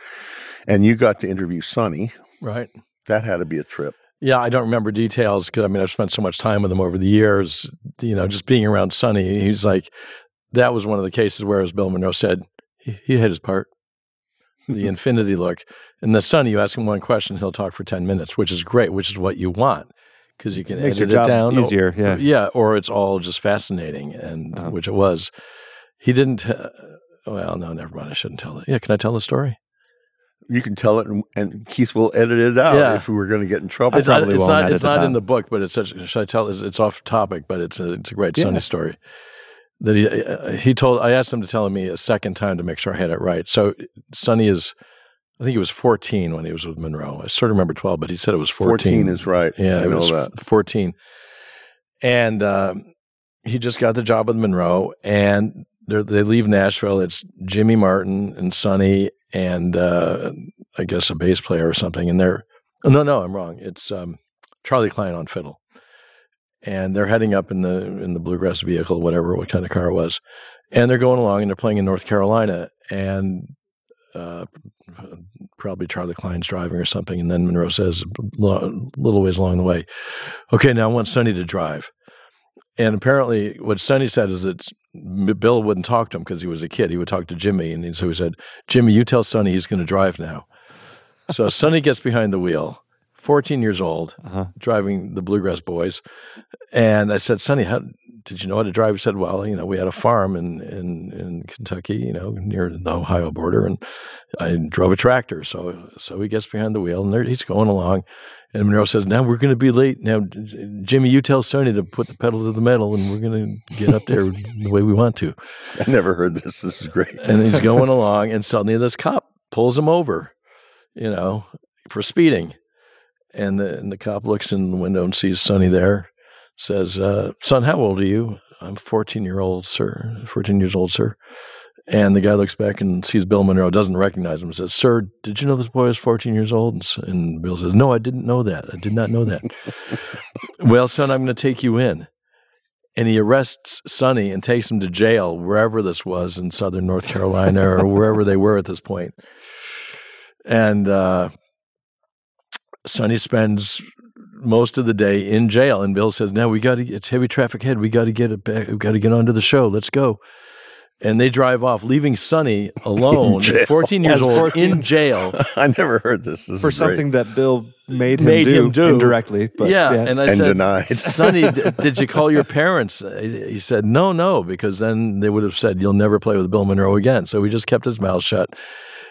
And you got to interview Sonny.
Right.
That had to be a trip.
Yeah, I don't remember details because I mean I've spent so much time with him over the years. You know, just being around Sonny, he's like that was one of the cases where, as Bill Monroe said, he, he hit his part. The infinity look, and the Sonny, you ask him one question, he'll talk for ten minutes, which is great, which is what you want because you can
Makes
edit it down
easier. Yeah.
yeah, or it's all just fascinating, and
Uh-huh.
which it was. He didn't. Uh, well, no, never mind. I shouldn't tell it. Yeah, can I tell the story?
You can tell it, and, and Keith will edit it out
Yeah.
if we were going to get in trouble.
It's not, it's not, it's
it
not in the book, but it's such. Should I tell? It's, it's off topic, but it's a it's a great
Yeah.
Sonny story. That he uh, he told. I asked him to tell me a second time to make sure I had it right. So Sonny is, I think he was 14 when he was with Monroe. I sort of remember 12, but he said it was 14.
14 is right.
Yeah,
I
it
know
was
that.
14. and um, he just got the job with Monroe, and they're- they leave Nashville. It's Jimmy Martin and Sonny, and uh, I guess a bass player or something. And they're oh, no, no, I'm wrong. It's um, Charlie Cline on fiddle, and they're heading up in the in the bluegrass vehicle, whatever what kind of car it was, and they're going along and they're playing in North Carolina, and uh, probably Charlie Cline's driving or something, and then Monroe says a little ways along the way, "Okay, now I want Sonny to drive." And apparently, what Sonny said is that Bill wouldn't talk to him because he was a kid. He would talk to Jimmy, and so he said, "Jimmy, you tell Sonny he's going to drive now." so Sonny gets behind the wheel, fourteen years old,
Uh-huh.
driving the Bluegrass Boys, and I said, "Sonny, how did you know how to drive?" He said, "Well, you know, we had a farm in in in Kentucky, you know, near the Ohio border, and I drove a tractor." So so he gets behind the wheel, and there, he's going along, and Monroe says, "Now we're going to be late. Now, Jimmy, you tell Sonny to put the pedal to the metal, and we're going to get up there the way we want to."
I never heard this. This is great.
And he's going along, and suddenly this cop pulls him over, you know, for speeding. And the, and the cop looks in the window and sees Sonny there, says, uh, Son, how old are you? I'm 14 year old, sir. 14 years old, sir. And the guy looks back and sees Bill Monroe, doesn't recognize him, says, Sir, did you know this boy is 14 years old? And, and Bill says, No, I didn't know that. I did not know that. well, son, I'm going to take you in. And he arrests Sonny and takes him to jail, wherever this was in southern North Carolina or wherever they were at this point. And uh, Sonny spends most of the day in jail. And Bill says, "Now we got to. It's heavy traffic head. We got to get it back. We got to get onto the show. Let's go." And they drive off, leaving Sonny alone, 14 years old,
14.
in jail.
I never heard this. This
For
is great.
something that Bill made him,
Made
do,
him do.
indirectly. But
yeah,
yeah,
and I
And
said,
denied.
"Sonny, d- did you call your parents?" Uh, he said, "No, no, because then they would have said you'll never play with Bill Monroe again." So he just kept his mouth shut.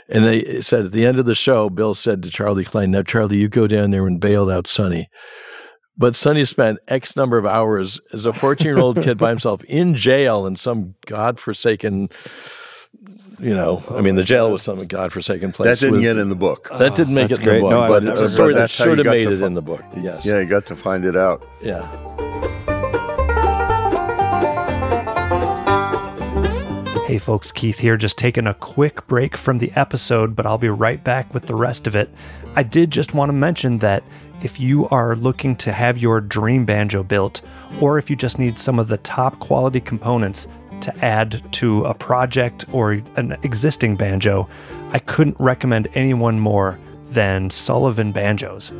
And they said at the end of the show, Bill said to Charlie Cline, "Now, Charlie, you go down there and bail out Sonny." But Sonny spent X number of hours as a 14 year old kid by himself in jail in some godforsaken, you know, I mean, the jail was some godforsaken place.
that
place.
didn't
with-
get in the book.
that didn't make
That's
it in the
great.
book,
No,
but it's a story that
that's how you
should have made
to
it
fi-
in the book. Yes.
yeah, you got to find it out.
Yeah.
Hey folks, Keith here, just taking a quick break from the episode, but I'll be right back with the rest of it. I did just want to mention that if you are looking to have your dream banjo built, or if you just need some of the top quality components to add to a project or an existing banjo, I couldn't recommend anyone more than Sullivan Banjos.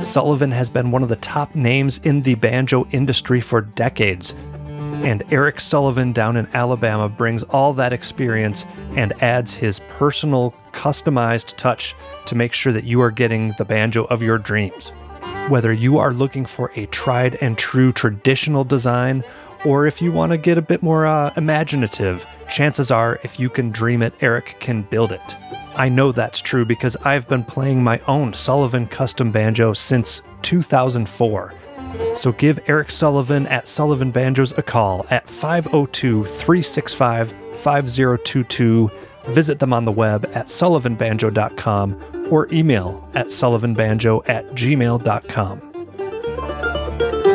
Sullivan has been one of the top names in the banjo industry for decades, and Eric Sullivan down in Alabama brings all that experience and adds his personal, customized touch to make sure that you are getting the banjo of your dreams. Whether you are looking for a tried and true traditional design, or if you want to get a bit more uh, imaginative, chances are if you can dream it, Eric can build it. I know that's true because I've been playing my own Sullivan custom banjo since 2004. So give Eric Sullivan at Sullivan Banjos a call at 502 365 5022. Visit them on the web at sullivanbanjo.com or email at sullivanbanjo at gmail.com.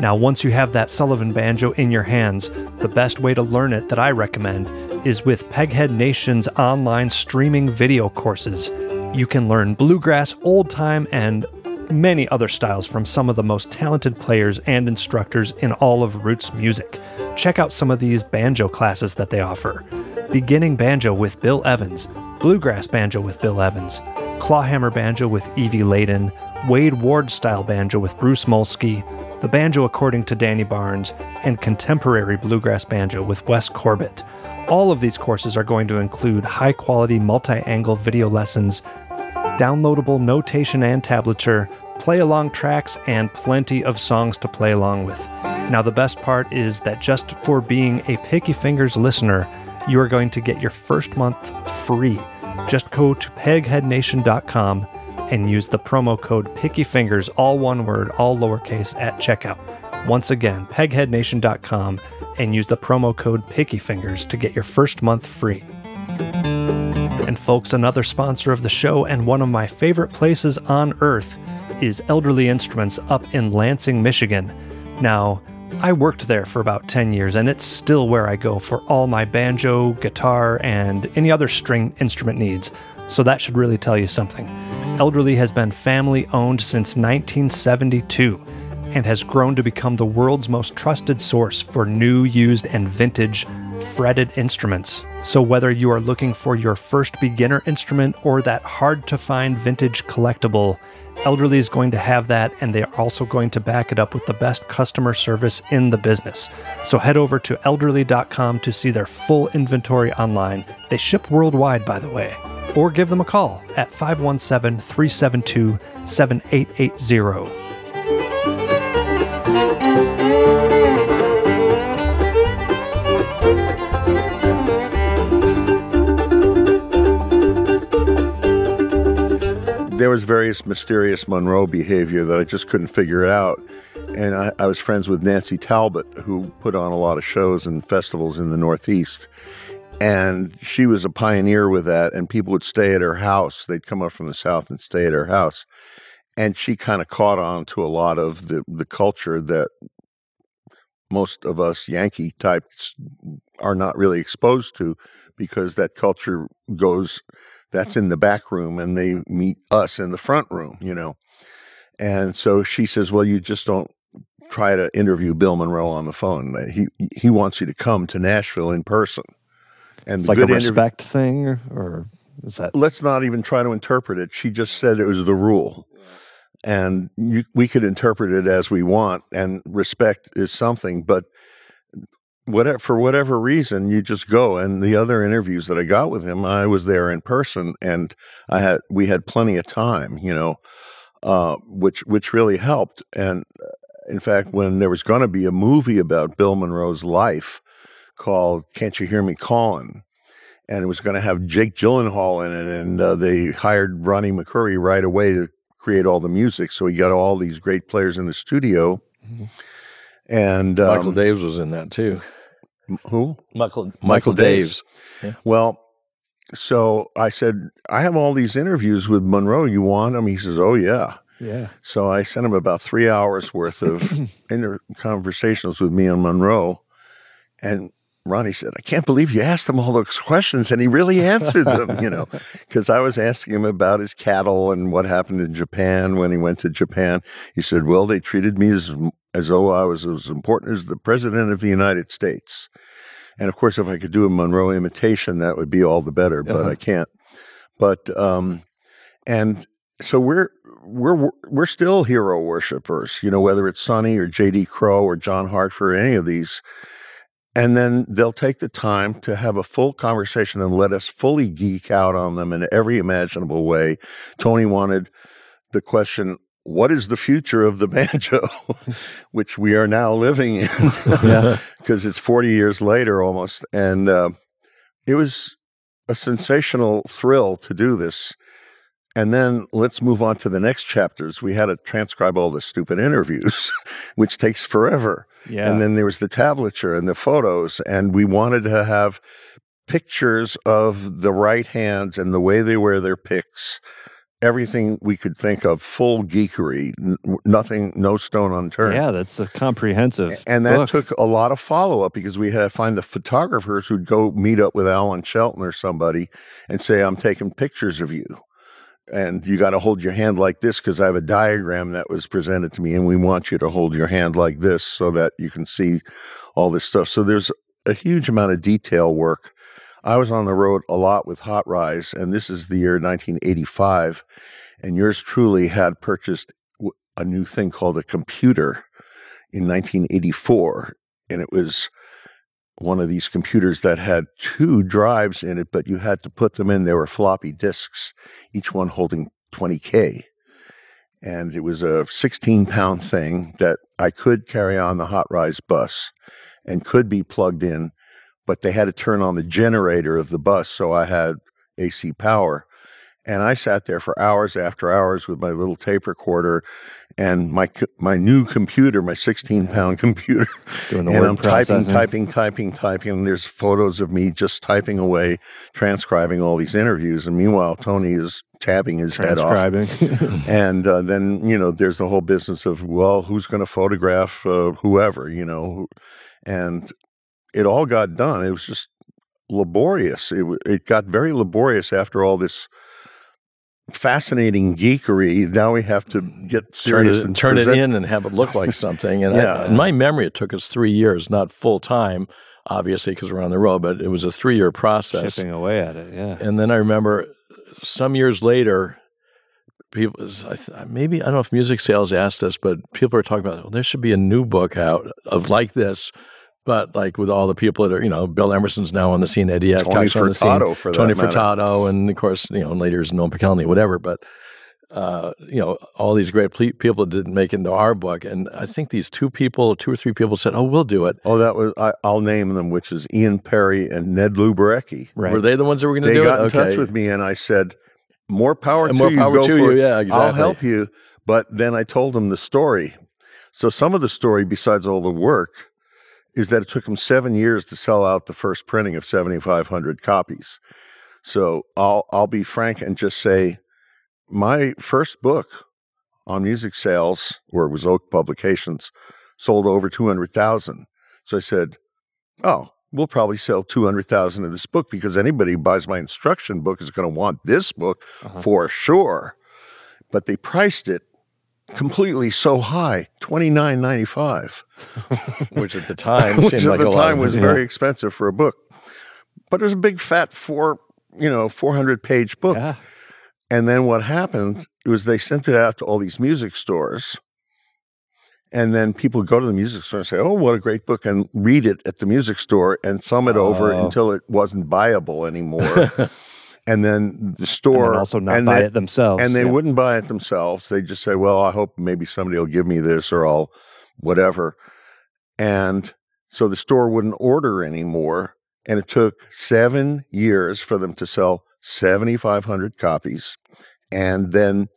Now, once you have that Sullivan banjo in your hands, the best way to learn it that I recommend is with Peghead Nation's online streaming video courses. You can learn bluegrass, old time, and many other styles from some of the most talented players and instructors in all of roots music. Check out some of these banjo classes that they offer. Beginning banjo with Bill Evans, bluegrass banjo with Bill Evans, clawhammer banjo with Evie Ladin, Wade Ward style banjo with Bruce Molsky, the banjo according to Danny Barnes, and contemporary bluegrass banjo with Wes Corbett. All of these courses are going to include high quality multi angle video lessons, downloadable notation and tablature, play along tracks, and plenty of songs to play along with. Now, the best part is that just for being a Picky Fingers listener, you are going to get your first month free. Just go to pegheadnation.com and use the promo code PickyFingers, all one word, all lowercase, at checkout. Once again, pegheadnation.com and use the promo code PickyFingers to get your first month free. And folks, another sponsor of the show and one of my favorite places on earth is Elderly Instruments up in Lansing, Michigan. Now, I worked there for about 10 years, and it's still where I go for all my banjo, guitar, and any other string instrument needs, so that should really tell you something. Elderly has been family owned since 1972 and has grown to become the world's most trusted source for new, used, and vintage fretted instruments. So, whether you are looking for your first beginner instrument or that hard to find vintage collectible, Elderly is going to have that, and they are also going to back it up with the best customer service in the business. So, head over to elderly.com to see their full inventory online. They ship worldwide, by the way. Or give them a call at 517 372 7880.
There was various mysterious Monroe behavior that I just couldn't figure out. And I, I, was friends with Nancy Talbot, who put on a lot of shows and festivals in the Northeast. And she was a pioneer with that. And people would stay at her house. They'd come up from the South and stay at her house. And she kind of caught on to a lot of the, the culture that most of us Yankee types are not really exposed to because that culture goes that's in the back room and they meet us in the front room, you know. And so she says, "Well, you just don't try to interview Bill Monroe on the phone. He he wants you to come to Nashville in person."
And it's like a respect interv- thing, or is that?
Let's not even try to interpret it. She just said it was the rule, and you, we could interpret it as we want. And respect is something, but whatever for whatever reason you just go. And the other interviews that I got with him I was there in person and I had we had plenty of time you know uh, which which really helped. And uh, in fact when there was going to be a movie about Bill Monroe's life called Can't You Hear Me Calling? And it was going to have Jake Gyllenhaal in it and uh, they hired Ronnie McCoury right away to create all the music. So he got all these great players in the studio mm-hmm. And
um, Michael Daves was in that too.
Who?
Michael Michael, Michael Daves.
Daves. Yeah. Well, so I said, I have all these interviews with Monroe. You want them? He says, Oh yeah.
Yeah.
So I sent him about three hours worth of inter- conversations with me and Monroe, and Ronnie said, I can't believe you asked him all those questions. And he really answered them, you know, because I was asking him about his cattle and what happened in Japan when he went to Japan. He said, Well, they treated me as, as though I was as important as the president of the United States. And of course, if I could do a Monroe imitation, that would be all the better, but uh-huh. I can't. But, um, and so we're, we're, we're still hero worshippers, you know, whether it's Sonny or J.D. Crowe or John Hartford, or any of these and then they'll take the time to have a full conversation and let us fully geek out on them in every imaginable way. Tony wanted the question, what is the future of the banjo, which we are now living in, because it's 40 years later almost. And uh, it was a sensational thrill to do this. And then let's move on to the next chapters. We had to transcribe all the stupid interviews, which takes forever.
Yeah.
And then there was the tablature and the photos. And we wanted to have pictures of the right hands and the way they wear their picks. Everything we could think of, full geekery, n- nothing, no stone unturned.
Yeah, that's a comprehensive.
And that
book.
took a lot of follow up because we had to find the photographers who'd go meet up with Allen Shelton or somebody and say, I'm taking pictures of you and you got to hold your hand like this because I have a diagram that was presented to me, and we want you to hold your hand like this so that you can see all this stuff. So there's a huge amount of detail work. I was on the road a lot with Hot Rize, and this is the year 1985, and yours truly had purchased a new thing called a computer in 1984, and it was one of these computers that had two drives in it, but you had to put them in. They were floppy disks, each one holding 20K. And it was a 16 pound thing that I could carry on the Hot Rize bus and could be plugged in, but they had to turn on the generator of the bus. So I had AC power. And I sat there for hours after hours with my little tape recorder and my my new computer, my 16 pound computer, and I'm typing,
processing.
typing, typing, typing. And there's photos of me just typing away, transcribing all these interviews. And meanwhile, Tony is tabbing his head off.
Transcribing.
And uh, then you know, there's the whole business of well, who's going to photograph uh, whoever, you know, and it all got done. It was just laborious. It it got very laborious after all this fascinating geekery. Now we have to mm. get
turn
serious
it,
and
turn it in and have it look like something. And
Yeah.
I, in my memory, it took us three years, not full time, obviously, because we're on the road, but it was a three year process.
Chipping away at it. Yeah.
And then I remember some years later, people maybe I don't know if music sales asked us, but people were talking about well, there should be a new book out of like this. But like with all the people that are, you know, Bill Emerson's now on the scene, Eddie
Tony
Adcock's on the scene,
Furtado for that
Tony
matter.
Furtado, and of course, you know, later is Noam Pikelny, whatever. But uh, you know, all these great ple- people didn't make it into our book, and I think these two people, two or three people, said, "Oh, we'll do it."
Oh, that was I, I'll name them, which is Ian Perry and Ned Luberecki.
Right.
Were they the ones that were going to do?
They
do
got
it?
in touch with me, and I said, "More power
And
to
more
you.
power
Go
to
for
you.
it.
Yeah, exactly.
I'll help you." But then I told them the story. So some of the story, besides all the work, is that it took them seven years to sell out the first printing of 7,500 copies. So I'll I'll be frank and just say, my first book on music sales, or it was Oak Publications, sold over 200,000. So I said, "Oh, we'll probably sell 200,000 of this book because anybody who buys my instruction book is going to want this book
Uh-huh.
for sure." But they priced it completely so high, 29.95
which at the time
which
seemed
at
like
the
a lot.
time was very expensive for a book. But it was a big fat four, you know, 400 page book.
Yeah.
And then what happened was they sent it out to all these music stores. And then people go to the music store and say, Oh, what a great book, and read it at the music store and thumb it over
Oh.
until it wasn't buyable anymore. And then the
And
store
then also not
and
buy
they-
it themselves.
and they
Yeah.
wouldn't buy it themselves. They just say, "Well, I hope maybe somebody will give me this, or I'll whatever." And so the store wouldn't order anymore, and it took seven years for them to sell seventy five hundred copies, and then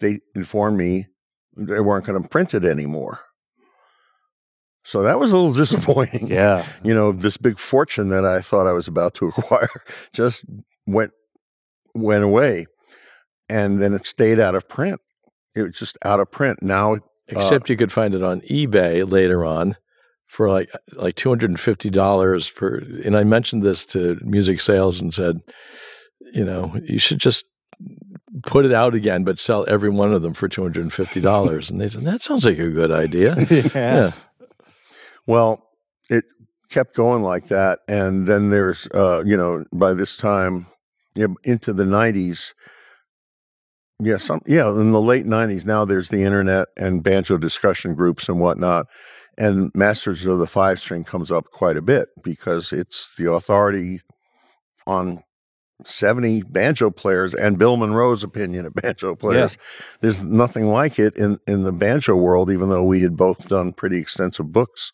they informed me they weren't going to print it anymore. So that was a little disappointing
Yeah.
you know, this big fortune that I thought I was about to acquire just went went away, and then it stayed out of print. It was just out of print. Now,
Except you could find it on eBay later on for like like two hundred and fifty dollars per. And I mentioned this to music sales and said, you know, you should just put it out again, but sell every one of them for two hundred and fifty dollars. and they said that sounds like a good idea.
yeah.
yeah.
well, it kept going like that, and then there's, uh, you know, by this time, you know, into the '90s. Yeah, some yeah, in the late '90s. Now there's the internet and banjo discussion groups and whatnot, and Masters of the Five String comes up quite a bit because it's the authority on 70 banjo players and Bill Monroe's opinion of banjo players. There's nothing like it in, in the banjo world, even though we had both done pretty extensive books.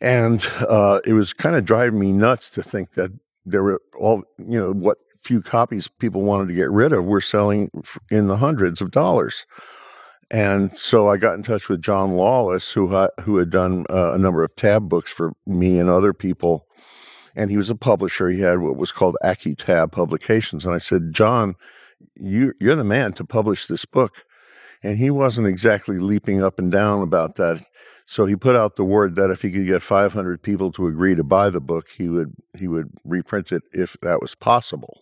And uh, it was kind of driving me nuts to think that there were all, you know, what few copies people wanted to get rid of were selling in the hundreds of dollars. And so I got in touch with John Lawless, who who had done uh, a number of tab books for me and other people, and he was a publisher. He had what was called AccuTab Publications, and I said, John, you you're the man to publish this book. And he wasn't exactly leaping up and down about that. So he put out the word that if he could get 500 people to agree to buy the book, he would he would reprint it if that was possible.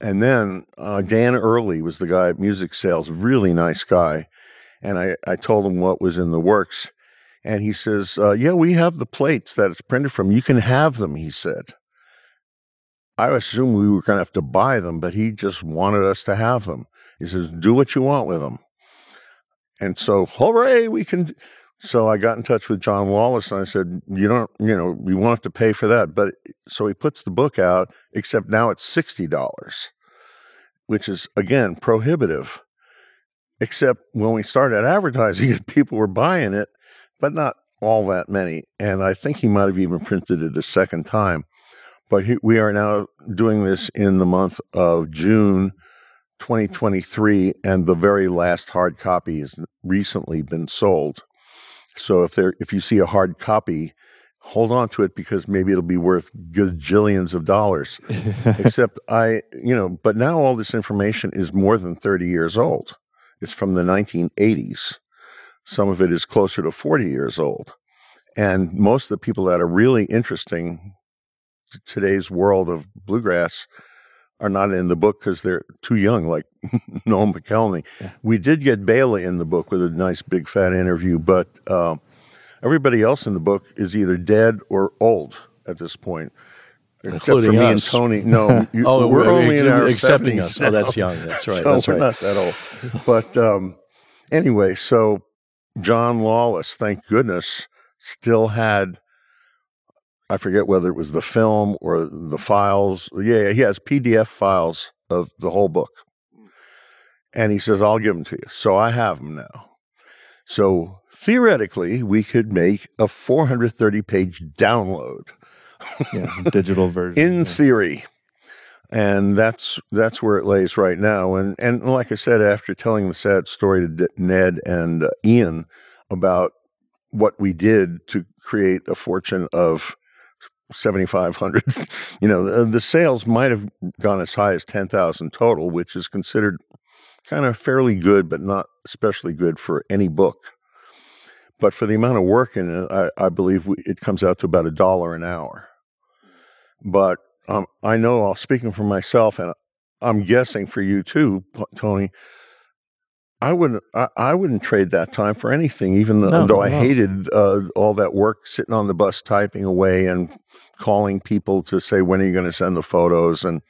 And then uh, Dan Early was the guy at Music Sales, really nice guy. And I, I told him what was in the works. And he says, uh, Yeah, we have the plates that it's printed from. You can have them, he said. I assumed we were going to have to buy them, but he just wanted us to have them. He says, Do what you want with them. And so, hooray, we can. So I got in touch with John Lawless and I said, You don't, you know, we won't have to pay for that. But so he puts the book out, except now it's $60, which is, again, prohibitive. Except when we started advertising it, people were buying it, but not all that many. And I think he might have even printed it a second time. But he, we are now doing this in the month of June 2023, and the very last hard copy has recently been sold. So if there, if you see a hard copy, hold on to it because maybe it'll be worth gajillions of dollars. Except I, you know, but now all this information is more than 30 years old. It's from the 1980s. Some of it is closer to 40 years old. And most of the people that are really interesting to today's world of bluegrass are not in the book because they're too young, like Noel McElhenney.
Yeah.
We did get Béla in the book with a nice big fat interview, but uh, everybody else in the book is either dead or old at this point. Except for me and. Tony. No, you,
Oh,
we're only in our
accepting
70s
us. Oh, that's young. That's right.
So
that's
we're
right.
not that old. But um, anyway, so John Lawless, thank goodness, still had. I forget whether it was the film or the files. Yeah, he has PDF files of the whole book, and he says, "I'll give them to you." So I have them now. So theoretically, we could make a 430 page download
Yeah, digital version.
in
yeah.
theory and that's that's where it lays right now and and like i said after telling the sad story to D- ned and uh, ian about what we did to create a fortune of 7500 you know the, the sales might have gone as high as 10000 total which is considered kind of fairly good but not especially good for any book but for the amount of work in it i, I believe we, it comes out to about a dollar an hour but um, I know, uh, speaking for myself, and I'm guessing for you too, Tony. I wouldn't. I, I wouldn't trade that time for anything, even
No,
though I
no.
hated uh, all that work sitting on the bus typing away and calling people to say when are you going to send the photos and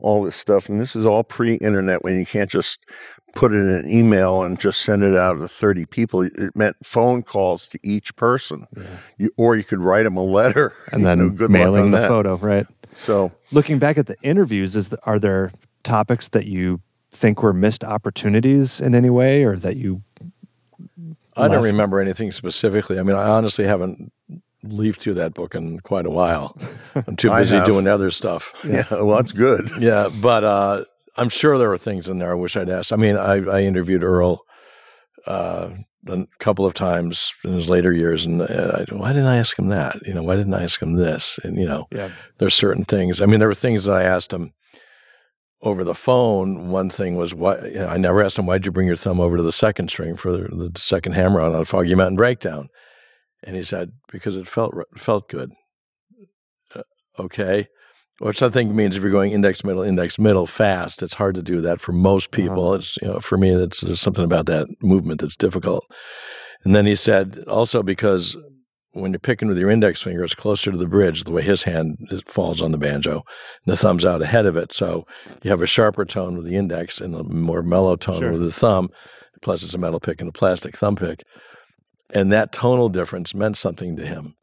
all this stuff. And this is all pre-internet when you can't just put it in an email and just send it out to 30 people. It meant phone calls to each person, you, or you could write them a letter
and
You
then
know, good
mailing the
that.
photo, right?
So
Looking back at the interviews, is the, are there topics that you think were missed opportunities in any way, or that you?
I don't
left?
remember anything specifically. I mean, I honestly haven't leafed through that book in quite a while. I'm too busy doing other stuff.
yeah, well, that's good.
Yeah, but uh, I'm sure there were things in there I wish I'd asked. I mean, I, I interviewed Earl uh, a couple of times in his later years, and uh, I, why didn't I ask him that? You know, why didn't I ask him this? And you know,
Yeah,
there's certain things. I mean, there were things that I asked him over the phone. One thing was why I never asked him why'd you bring your thumb over to the second string for the, the second hammer on on Foggy Mountain Breakdown, and he said because it felt felt good. Uh, okay. Which I think means if you're going index middle index middle fast, it's hard to do that for most people. It's you know for me, it's there's something about that movement that's difficult. And then he said also because when you're picking with your index finger, it's closer to the bridge, the way his hand falls on the banjo, and the thumb's out ahead of it. So you have a sharper tone with the index and a more mellow tone
Sure.
with the thumb. Plus, it's a metal pick and a plastic thumb pick. And that tonal difference meant something to him.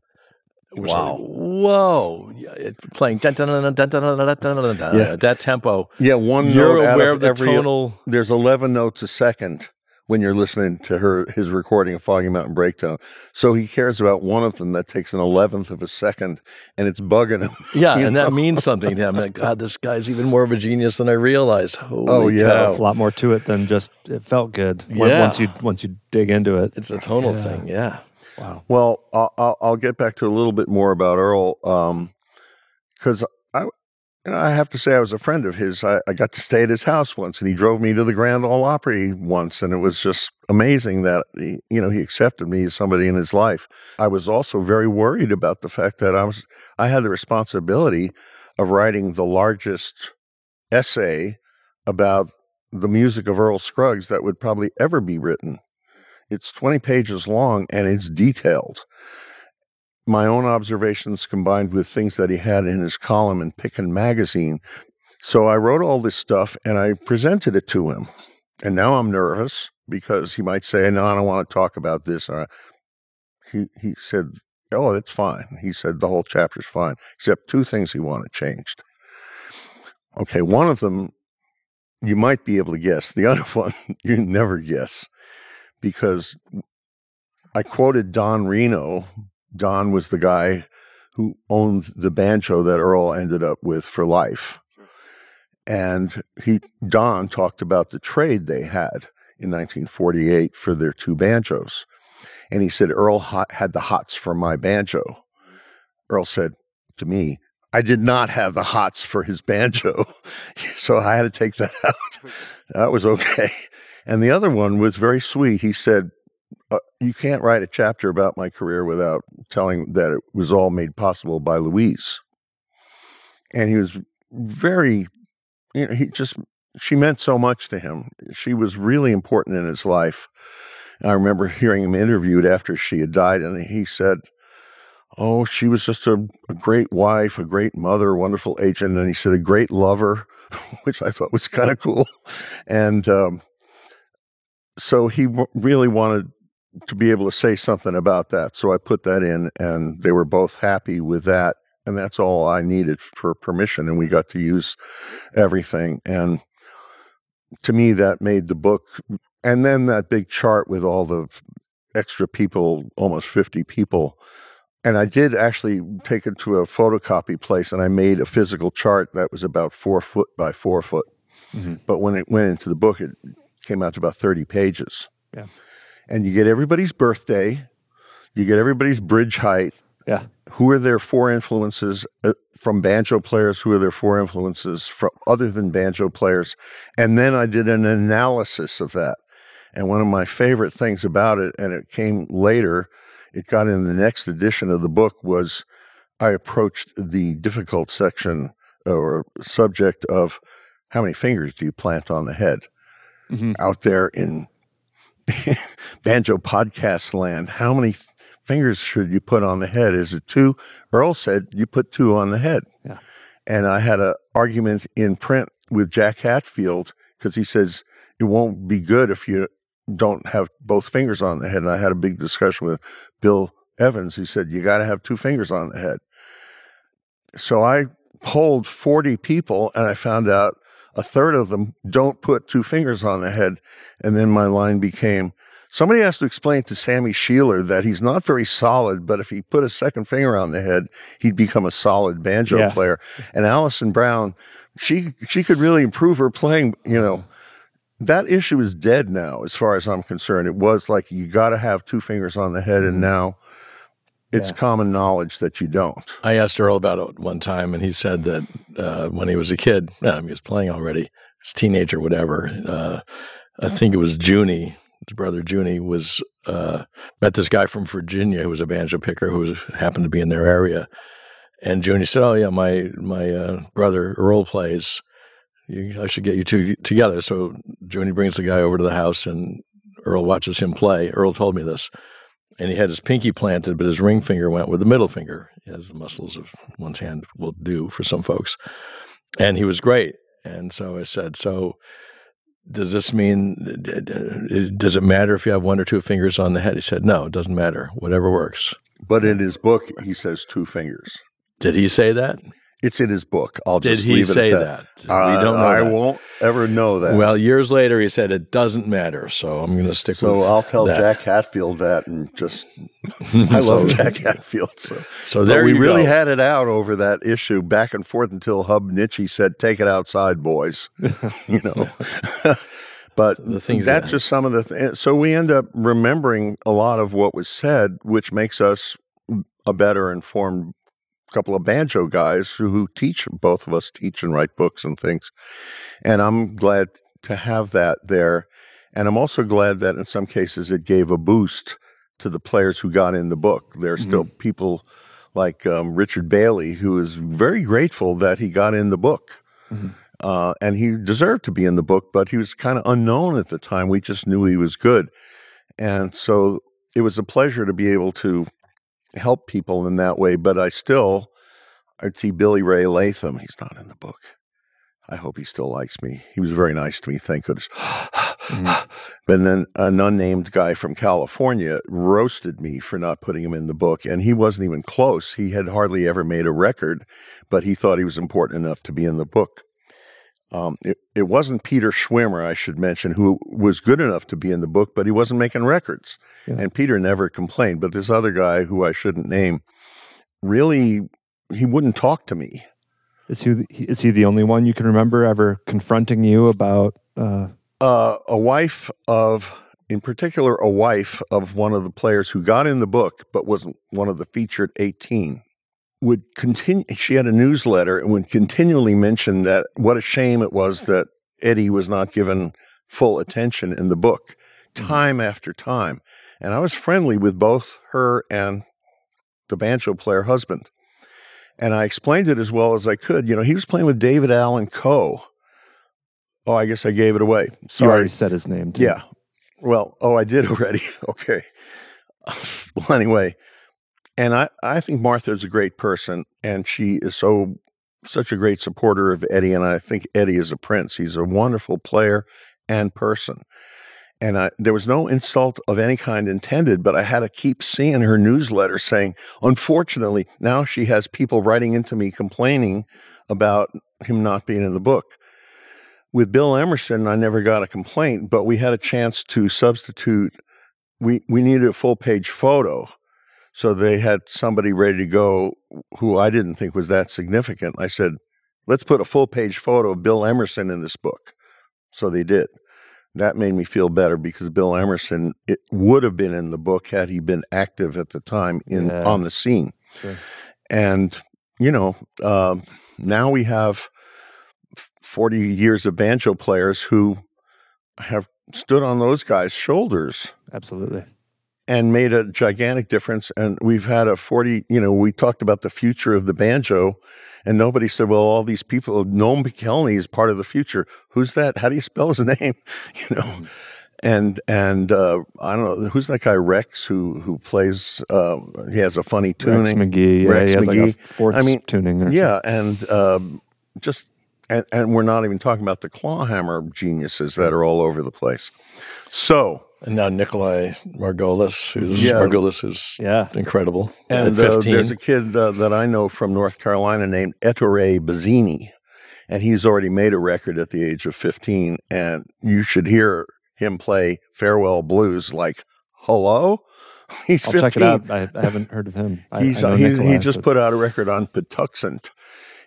Wow.
like, whoa. It, playing dun, dun, dun, dun, dun, dun, dun, dun, dun, dun,
Yeah.
that tempo.
Yeah, one
You're
note
aware
of
of the
every.
tonal.
There's 11 notes a second when you're listening to her his recording of Foggy Mountain Breakdown. So he cares about one of them that takes an eleventh of a second, and it's bugging him.
Yeah, and
know?
that means something to him. Like, God, this guy's even more of a genius than I realized. Holy
Oh, yeah.
cow.
a lot more to it than just it felt good.
Yeah.
Once you once you dig into it.
It's a tonal thing, yeah.
Wow.
Well, I'll, I'll, I'll get back to a little bit more about Earl um, because I, you know, I have to say I was a friend of his. I, I got to stay at his house once, and he drove me to the Grand Ole Opry once, and it was just amazing that he, you know he accepted me as somebody in his life. I was also very worried about the fact that I was I had the responsibility of writing the largest essay about the music of Earl Scruggs that would probably ever be written. It's 20 pages long and it's detailed. My own observations combined with things that he had in his column in Pickin' Magazine. So I wrote all this stuff and I presented it to him. And now I'm nervous because he might say, No, I don't want to talk about this. Or he, he said, Oh, it's fine. He said the whole chapter's fine, except two things he wanted changed. Okay, one of them you might be able to guess. The other one you never guess because I quoted Don Reno. Don was the guy who owned the banjo that Earl ended up with for life. and he Don talked about the trade they had in 1948 for their two banjos, and he said Earl hot, had the hots for my banjo. Mm-hmm. Earl said to me, I did not have the hots for his banjo. so I had to take that out. That was okay. And the other one was very sweet. He said, uh, You can't write a chapter about my career without telling that it was all made possible by Louise. And he was very, you know, he just, she meant so much to him. She was really important in his life. I remember hearing him interviewed after she had died, and he said, Oh, she was just a, a great wife, a great mother, wonderful agent. And he said, a great lover, which I thought was kind of cool. And um, so he w- really wanted to be able to say something about that. So I put that in, and they were both happy with that. And that's all I needed for permission. And we got to use everything. And to me, that made the book. And then that big chart with all the extra people, almost 50 people and I did actually take it to a photocopy place and I made a physical chart that was about four foot by four foot. Mm-hmm. But when it went into the book, it came out to about 30 pages.
Yeah.
And you get everybody's birthday, you get everybody's bridge height.
Yeah.
Who are their four influences uh, from banjo players? Who are their four influences from other than banjo players? And then I did an analysis of that. And one of my favorite things about it, and it came later, it got in the next edition of the book was I approached the difficult section or subject of how many fingers do you plant on the head mm-hmm. out there in banjo podcast land? How many fingers should you put on the head? Is it two? Earl said you put two on the head.
Yeah.
And I had an argument in print with Jack Hatfield because he says it won't be good if you don't have both fingers on the head. And I had a big discussion with Bill Evans. He said, You got to have two fingers on the head. So I polled 40 people and I found out a third of them don't put two fingers on the head. And then my line became, Somebody has to explain to Sammy Shelor that he's not very solid, but if he put a second finger on the head, he'd become a solid banjo yeah. player. And Alison Brown, she she could really improve her playing, you know, that issue is dead now, as far as I'm concerned. It was like you got to have two fingers on the head, and mm-hmm. now it's yeah. common knowledge that you don't.
I asked Earl about it one time, and he said that uh, when he was a kid, he was playing already, was teenager, whatever. Uh, I think it was Junie, his brother Junie, was uh, met this guy from Virginia who was a banjo picker who was, happened to be in their area, and Junie said, "Oh yeah, my my uh, brother Earl plays." you, I should get you two together. So Junie brings the guy over to the house, and Earl watches him play. Earl told me this, and he had his pinky planted, but his ring finger went with the middle finger, as the muscles of one's hand will do for some folks. And he was great. And so I said, so does this mean does it matter if you have one or two fingers on the head? He said no it doesn't matter. Whatever works.
But in his book he says two fingers.
Did he say that
it's in his book. I'll
Did
just
he
leave it
say
at
that?
Did he say that. Uh,
we don't know.
I
that.
won't ever know that.
Well, years later, he said it doesn't matter. So I'm going to stick
so
with.
I'll tell
that.
Jack Hatfield that, and just I love Jack Hatfield. So,
so there
but we really
go.
had it out over that issue back and forth until Hub Nitchie said, "Take it outside, boys." you know. But
the things
that's
that-
just some of the th- so we end up remembering a lot of what was said, which makes us a better informed couple of banjo guys who, teach both of us teach and write books and things. And i'm glad to have that there. And i'm also glad that in some cases it gave a boost to the players who got in the book. There are still
Mm-hmm.
people like um, richard bailey who is very grateful that he got in the book.
Mm-hmm.
uh, and he deserved to be in the book but he was kind of unknown at the time. We just knew he was good. And so it was a pleasure to be able to help people in that way. But I still, I'd see Billy Ray Latham. He's not in the book. I hope he still likes me. He was very nice to me, thank goodness. Mm-hmm. But then an unnamed guy from California roasted me for not putting him in the book, and he wasn't even close. He had hardly ever made a record, but he thought he was important enough to be in the book. Um, it, it wasn't Peter Schwimmer, I should mention, who was good enough to be in the book, but he wasn't making records. And Peter never complained. But this other guy, who I shouldn't name, really, he wouldn't talk to me.
Is he the- is he the only one you can remember ever confronting you about? Uh,
uh, a wife of, in particular, a wife of one of the players who got in the book but wasn't one of the featured 18, would continue. She had a newsletter and would continually mention that what a shame it was that Eddie was not given full attention in the book, mm-hmm. time after time. And I was friendly with both her and the banjo player husband. And I explained it as well as I could. You know, he was playing with David Allan Coe. Oh, I guess I gave it away.
you
Sorry.
already said his name. Too.
Yeah. Well, oh, I did already. okay. well, anyway, and I, I think Martha is a great person, and she is so such a great supporter of Eddie, and I think Eddie is a prince. He's a wonderful player and person. And I, there was no insult of any kind intended, but I had to keep seeing her newsletter saying, unfortunately, now she has people writing into me complaining about him not being in the book with Bill Emerson, I never got a complaint, but we had a chance to substitute. We we needed a full page photo, so they had somebody ready to go who I didn't think was that significant. I said, "Let's put a full page photo of Bill Emerson in this book." So they did. That made me feel better because Bill Emerson it would have been in the book had he been active at the time in
Yeah.
on the scene.
Sure.
And you know, um, now we have 40 years of banjo players who have stood on those guys' shoulders
Absolutely.
And made a gigantic difference. And we've had a 40, you know, we talked about the future of the banjo, and nobody said, well, all these people, Noam Pikelny is part of the future. Who's that? How do you spell his name? You know? And and uh, I don't know who's that guy Rex who who plays. Uh, he has a funny tuning.
Rex McGee. Yeah,
Rex
he has like a
McGee.
fourth
I mean,
tuning. Or
Yeah, and um, just and, and we're not even talking about the clawhammer geniuses that are all over the place. So
And now Nikolai Margolis, who's
Yeah.
Margolis, who's
Yeah.
incredible.
and
at
uh,
15.
there's a kid uh, that I know from North Carolina named Ettore Bazzini, and he's already made a record at the age of 15. And you should hear him play Farewell Blues like hello. He's
I'll
15.
check it out. I, I haven't heard of him. I,
He's,
I know
he, he just
but-
put out a record on Patuxent.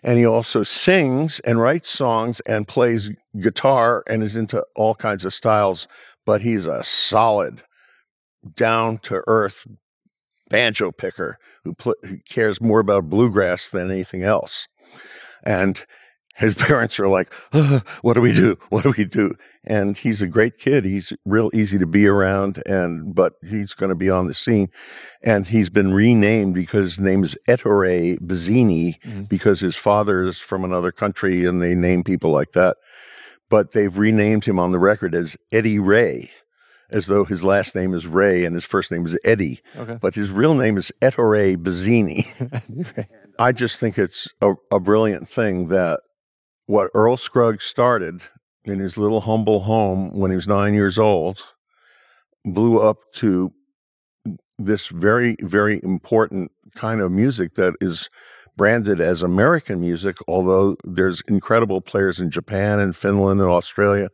And he also sings and writes songs and plays guitar and is into all kinds of styles. But he's a solid, down to earth banjo picker who, pl- who cares more about bluegrass than anything else. And his parents are like, "Ugh, "What do we do? What do we do?" And he's a great kid. He's real easy to be around, and but he's going to be on the scene. And he's been renamed because his name is Ettore Bazzini
Mhm.
because his father is from another country, and they name people like that. But they've renamed him on the record as Eddie Ray, as though his last name is Ray and his first name is Eddie
Okay.
but his real name is Ettore Bazzini. I just think it's a, a brilliant thing that what Earl Scruggs started in his little humble home when he was nine years old blew up to this very, very important kind of music that is branded as American music, although there's incredible players in Japan and Finland and Australia.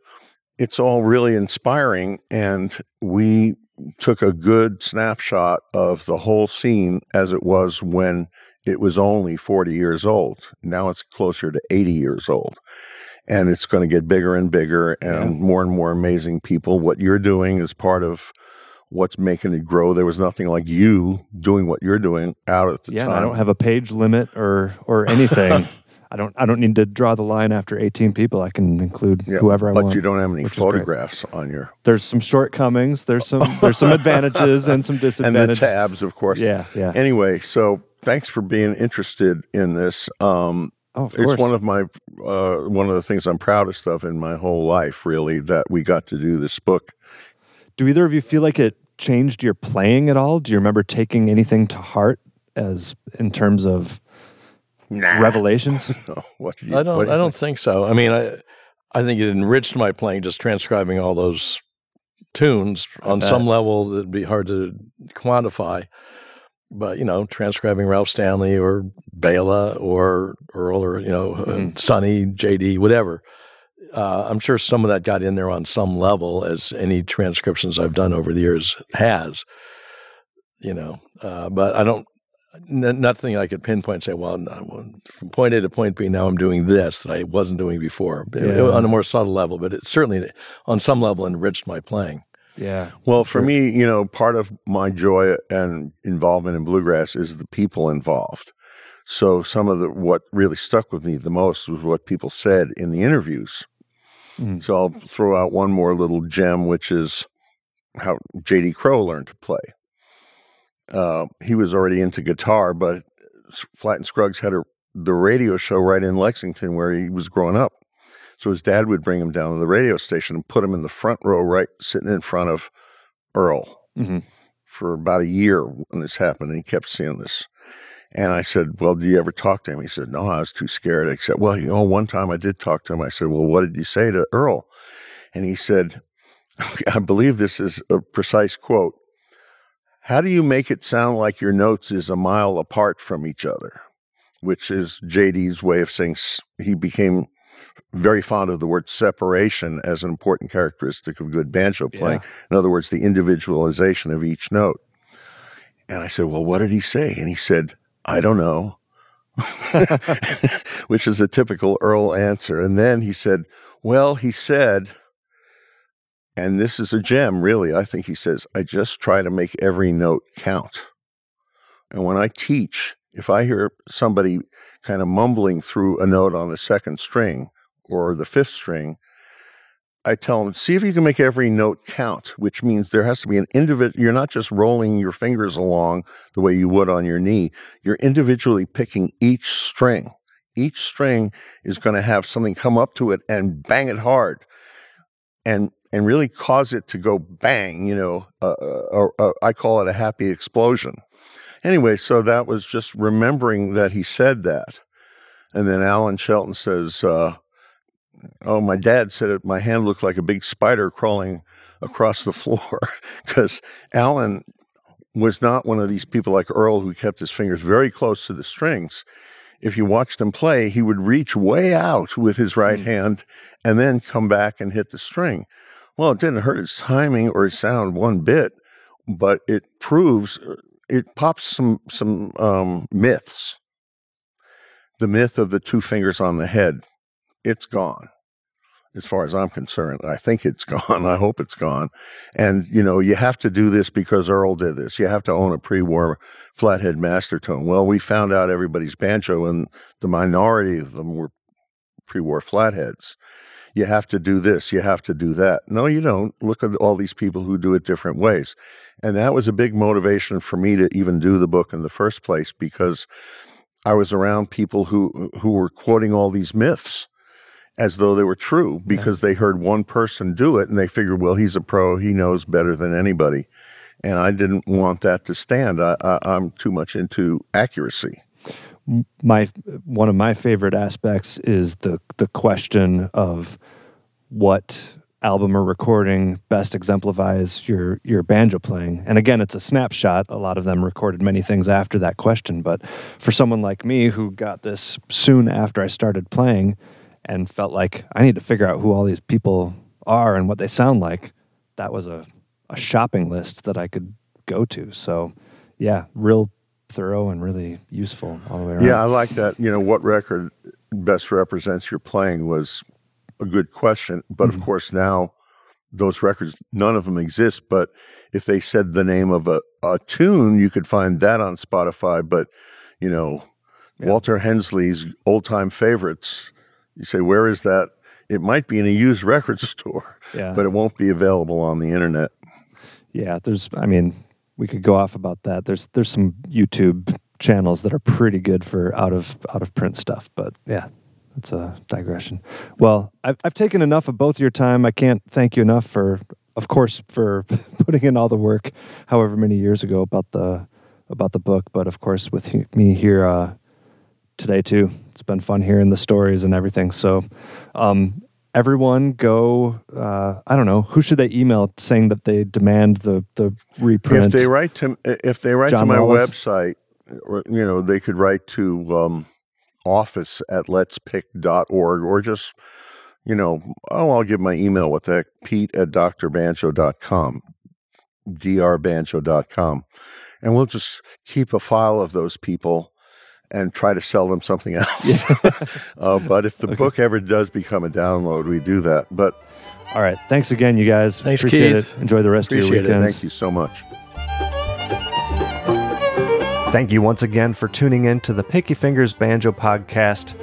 It's all really inspiring, and we took a good snapshot of the whole scene as it was when it was only 40 years old. Now it's closer to 80 years old. And it's going to get bigger and bigger and more and more amazing people. What you're doing is part of what's making it grow. There was nothing like you doing what you're doing out at the
Yeah,
time.
I don't have a page limit or or anything. I don't I don't need to draw the line after 18 people. I can include
Yeah,
whoever I
but
want.
But you don't have any
which is great.
photographs on your
There's some shortcomings. There's some there's some advantages and some disadvantages.
and the tabs, of course.
yeah, yeah.
Anyway, so thanks for being interested in this. Um,
oh, of course.
it's one of my uh, one of the things I'm proudest of in my whole life, really, that we got to do this book.
Do either of you feel like it changed your playing at all? Do you remember taking anything to heart as in terms of
Nah.
revelations?
What you,
I don't.
what do
I don't
think?
think so. I mean, I I think it enriched my playing just transcribing all those tunes on
bet.
some level that'd be hard to quantify. But you know, transcribing Ralph Stanley or Béla or Earl or you know
Mhm.
Sonny, JD, whatever. Uh, I'm sure some of that got in there on some level, as any transcriptions I've done over the years has. You know, uh, but I don't. n- nothing I could pinpoint say, well, no, from point A to point B, now I'm doing this that I wasn't doing before It- it- on a more subtle level, but it certainly, on some level, enriched my playing.
Yeah.
Well, for me, you know, part of my joy and involvement in bluegrass is the people involved. So some of the what really stuck with me the most was what people said in the interviews.
Mhm.
So I'll throw out one more little gem, which is how J.D. Crowe learned to play. Uh, he was already into guitar, but Flatt and Scruggs had a, the radio show right in Lexington where he was growing up. So his dad would bring him down to the radio station and put him in the front row, right sitting in front of Earl
Mhm.
for about a year when this happened. And he kept seeing this. And I said, Well, do you ever talk to him? He said, No, I was too scared. I said, Well, you know, one time I did talk to him. I said, Well, what did you say to Earl? And he said, I believe this is a precise quote. How do you make it sound like your notes is a mile apart from each other? Which is JD's way of saying he became very fond of the word separation as an important characteristic of good banjo playing. In other words, the individualization of each note. And I said, Well, what did he say? And he said, I don't know, which is a typical Earl answer. And then he said, Well, he said, and this is a gem, really. I think he says, I just try to make every note count. And when I teach, if I hear somebody kind of mumbling through a note on the second string or the fifth string, I tell them, see if you can make every note count, which means there has to be an individual. You're not just rolling your fingers along the way you would on your knee. You're individually picking each string. Each string is going to have something come up to it and bang it hard and and really cause it to go bang, you know, uh, uh, uh, I call it a happy explosion. Anyway, so that was just remembering that he said that. And then Allen Shelton says, uh, Oh, my dad said it, my hand looked like a big spider crawling across the floor because Allen was not one of these people like Earl who kept his fingers very close to the strings. If you watched him play, he would reach way out with his right hand and then come back and hit the string. Well, it didn't hurt his timing or his sound one bit, but it proves it pops some some um, myths. The myth of the two fingers on the head, it's gone. As far as I'm concerned, I think it's gone. I hope it's gone. And you know, you have to do this because Earl did this. You have to own a pre-war flathead Mastertone. Well, we found out everybody's banjo, and the minority of them were pre-war flatheads you have to do this, you have to do that. No, you don't. Look at all these people who do it different ways. And that was a big motivation for me to even do the book in the first place because I was around people who who were quoting all these myths as though they were true because they heard one person do it and they figured, well, he's a pro, he knows better than anybody. And I didn't want that to stand. I, I, I'm too much into accuracy.
my one of my favorite aspects is the the question of what album or recording best exemplifies your your banjo playing. And again, it's a snapshot. A lot of them recorded many things after that question, but for someone like me who got this soon after I started playing and felt like I need to figure out who all these people are and what they sound like, that was a a shopping list that I could go to. So, yeah, real thorough and really useful all the way around.
Yeah, I like that. You know, what record best represents your playing was a good question. But of mm-hmm. course, now those records, none of them exist. But if they said the name of a, a tune, you could find that on Spotify. But, you know, Walter Hensley's old time favorites, you say, where is that? It might be in a used record store,
Yeah.
but it won't be available on the internet.
Yeah, there's. I mean, we could go off about that. There's there's some YouTube channels that are pretty good for out of out of print stuff. But yeah, that's a digression. Well, I've I've taken enough of both your time. I can't thank you enough for, of course, for putting in all the work, however many years ago about the about the book. But of course, with he- me here uh, today too, it's been fun hearing the stories and everything. So. Um, Everyone go. Uh, I don't know who should they email saying that they demand the the reprint.
If they write to if they write
John
to my
Wallace?
website, or you know, they could write to um, office at letspick.org or just you know, oh, I'll give my email with that, Pete at drbanjo.com, drbanjo.com. and we'll just keep a file of those people and try to sell them something else. uh, but if the okay. book ever does become a download, we do that. But
all right, thanks again, you guys.
Thanks,
Appreciate
Keith.
it. Enjoy the rest
Appreciate
of your weekend.
Thank you so much.
Thank you once again for tuning in to the Picky Fingers Banjo Podcast.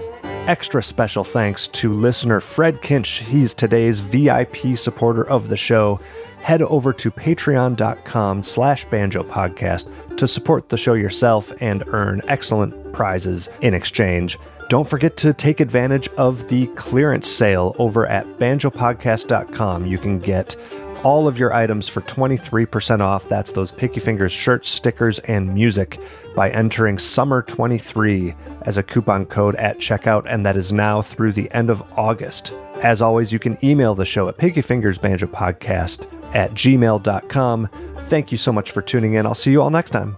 Extra special thanks to listener Fred Kinch. He's today's VIP supporter of the show. Head over to patreon.com slash banjo podcast to support the show yourself and earn excellent prizes in exchange. Don't forget to take advantage of the clearance sale over at banjopodcast.com. You can get all of your items for 23% off. That's those Picky Fingers shirts, stickers, and music by entering Summer23 as a coupon code at checkout, and that is now through the end of August. As always, you can email the show at pickyfingersbanjopodcast at gmail.com. Thank you so much for tuning in. I'll see you all next time.